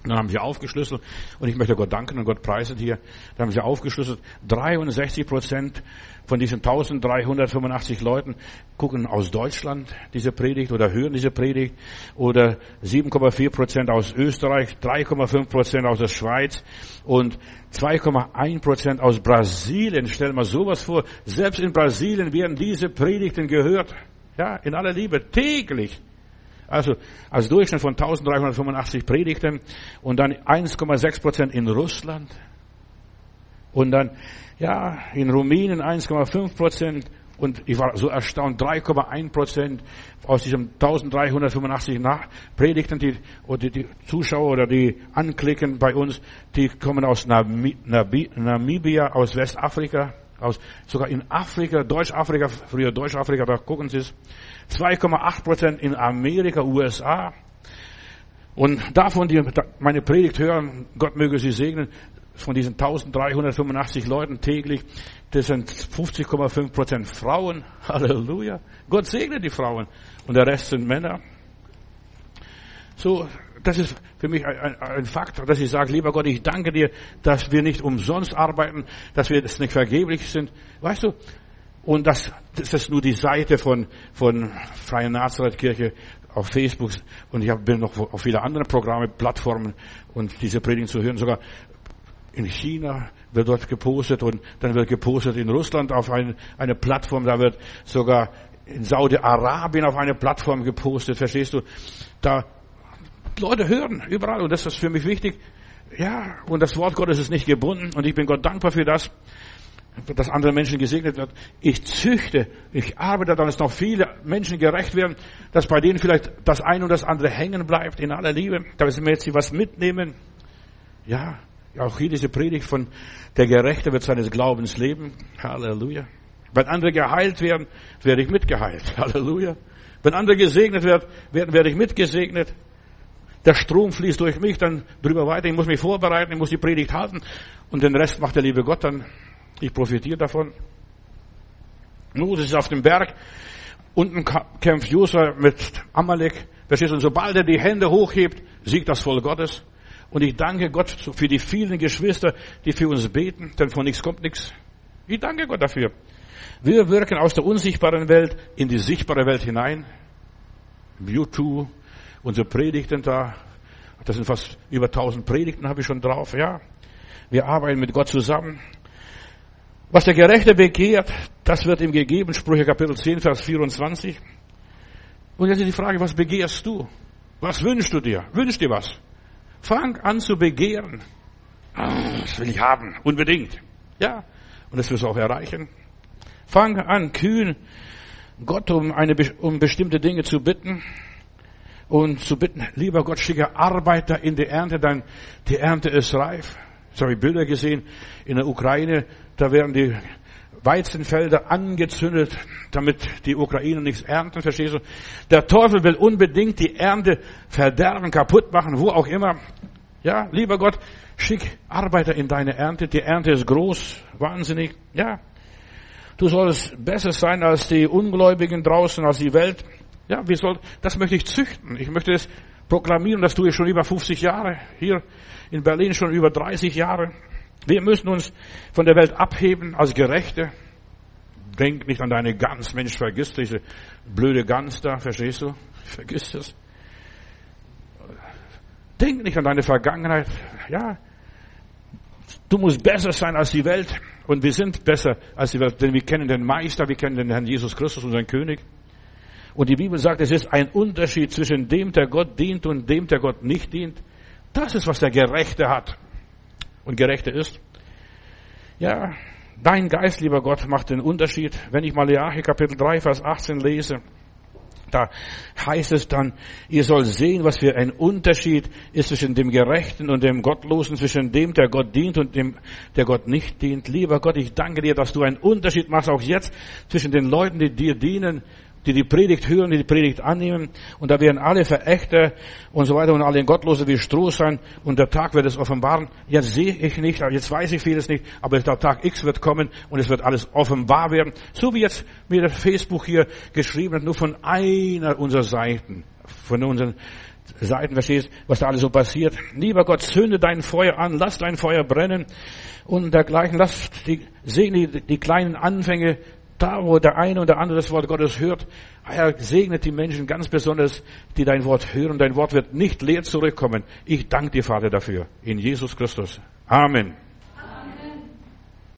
Dann haben sie aufgeschlüsselt und ich möchte Gott danken und Gott preisen hier. Dann haben sie aufgeschlüsselt, 63 Prozent von diesen 1385 Leuten gucken aus Deutschland diese Predigt oder hören diese Predigt oder 7,4 Prozent aus Österreich, 3,5 Prozent aus der Schweiz und 2,1 Prozent aus Brasilien. Stell mal sowas vor. Selbst in Brasilien werden diese Predigten gehört. Ja, in aller Liebe, täglich. Also als Durchschnitt von 1385 Predigten und dann 1,6 Prozent in Russland und dann ja in Rumänien 1,5 Prozent und ich war so erstaunt 3,1 Prozent aus diesen 1385 nach Predigten, die oder die Zuschauer oder die anklicken bei uns, die kommen aus Namibia, aus Westafrika, aus sogar in Afrika, Deutschafrika, früher Deutschafrika, da gucken Sie es. 2,8 Prozent in Amerika, USA. Und davon, die meine Predigt hören, Gott möge sie segnen, von diesen 1385 Leuten täglich, das sind 50,5 Prozent Frauen. Halleluja. Gott segne die Frauen. Und der Rest sind Männer. So, das ist für mich ein, ein, Fakt, dass ich sage, lieber Gott, ich danke dir, dass wir nicht umsonst arbeiten, dass wir das nicht vergeblich sind. Weißt du, und das, das ist nur die Seite von, von Freie Nazareth-Kirche auf Facebook. Und ich bin noch auf viele andere Programme, Plattformen und diese Predigen zu hören. Sogar in China wird dort gepostet und dann wird gepostet in Russland auf eine, eine Plattform. Da wird sogar in Saudi-Arabien auf eine Plattform gepostet. Verstehst du? Da Leute hören überall und das ist für mich wichtig. Ja, und das Wort Gottes ist nicht gebunden und ich bin Gott dankbar für das dass andere Menschen gesegnet werden. Ich züchte, ich arbeite dass noch viele Menschen gerecht werden, dass bei denen vielleicht das eine und das andere hängen bleibt in aller Liebe, dass wir jetzt was mitnehmen. Ja, auch hier diese Predigt von der Gerechte wird seines Glaubens leben. Halleluja. Wenn andere geheilt werden, werde ich mitgeheilt. Halleluja. Wenn andere gesegnet werden, werde ich mitgesegnet. Der Strom fließt durch mich dann drüber weiter. Ich muss mich vorbereiten, ich muss die Predigt halten. Und den Rest macht der liebe Gott dann. Ich profitiere davon. Moses ist auf dem Berg. Unten kämpft Josua mit Amalek. Verstehst du? Sobald er die Hände hochhebt, siegt das Volk Gottes. Und ich danke Gott für die vielen Geschwister, die für uns beten, denn von nichts kommt nichts. Ich danke Gott dafür. Wir wirken aus der unsichtbaren Welt in die sichtbare Welt hinein. YouTube, unsere Predigten da, das sind fast über 1000 Predigten habe ich schon drauf, ja. Wir arbeiten mit Gott zusammen. Was der Gerechte begehrt, das wird ihm gegeben. Sprüche Kapitel 10, Vers 24. Und jetzt ist die Frage, was begehrst du? Was wünschst du dir? Wünschst dir was? Fang an zu begehren. Ah, das will ich haben. Unbedingt. Ja. Und das wirst du auch erreichen. Fang an, kühn Gott um eine, um bestimmte Dinge zu bitten und zu bitten, lieber Gott, schicke Arbeiter in die Ernte, denn die Ernte ist reif. So habe ich Bilder gesehen in der Ukraine, da werden die Weizenfelder angezündet, damit die Ukrainer nichts ernten, verstehst du? Der Teufel will unbedingt die Ernte verderben, kaputt machen, wo auch immer. Ja, lieber Gott, schick Arbeiter in deine Ernte. Die Ernte ist groß, wahnsinnig. Ja, du sollst besser sein als die Ungläubigen draußen, als die Welt. Ja, wie soll, das möchte ich züchten. Ich möchte es proklamieren, das tue ich schon über 50 Jahre. Hier in Berlin schon über 30 Jahre. Wir müssen uns von der Welt abheben als Gerechte. Denk nicht an deine Gans. Mensch, vergiss diese blöde Gans da, verstehst du? Vergiss das. Denk nicht an deine Vergangenheit. Ja. Du musst besser sein als die Welt. Und wir sind besser als die Welt, denn wir kennen den Meister, wir kennen den Herrn Jesus Christus, unseren König. Und die Bibel sagt, es ist ein Unterschied zwischen dem, der Gott dient und dem, der Gott nicht dient. Das ist, was der Gerechte hat. Und Gerechte ist. Ja, dein Geist, lieber Gott, macht den Unterschied. Wenn ich Malachi Kapitel 3, Vers 18 lese, da heißt es dann, ihr sollt sehen, was für ein Unterschied ist zwischen dem Gerechten und dem Gottlosen, zwischen dem, der Gott dient und dem, der Gott nicht dient. Lieber Gott, ich danke dir, dass du einen Unterschied machst, auch jetzt, zwischen den Leuten, die dir dienen die die Predigt hören, die die Predigt annehmen. Und da werden alle Verächter und so weiter und alle Gottlose wie Stroh sein. Und der Tag wird es offenbaren. Jetzt sehe ich nicht, jetzt weiß ich vieles nicht, aber der Tag X wird kommen und es wird alles offenbar werden. So wie jetzt mir Facebook hier geschrieben hat, nur von einer unserer Seiten, von unseren Seiten, verstehst, was da alles so passiert. Lieber Gott, zünde dein Feuer an, lass dein Feuer brennen und dergleichen, lass die, segne die, die kleinen Anfänge da, wo der eine und der andere das Wort Gottes hört, er segnet die Menschen ganz besonders, die dein Wort hören. Dein Wort wird nicht leer zurückkommen. Ich danke dir, Vater, dafür. In Jesus Christus. Amen.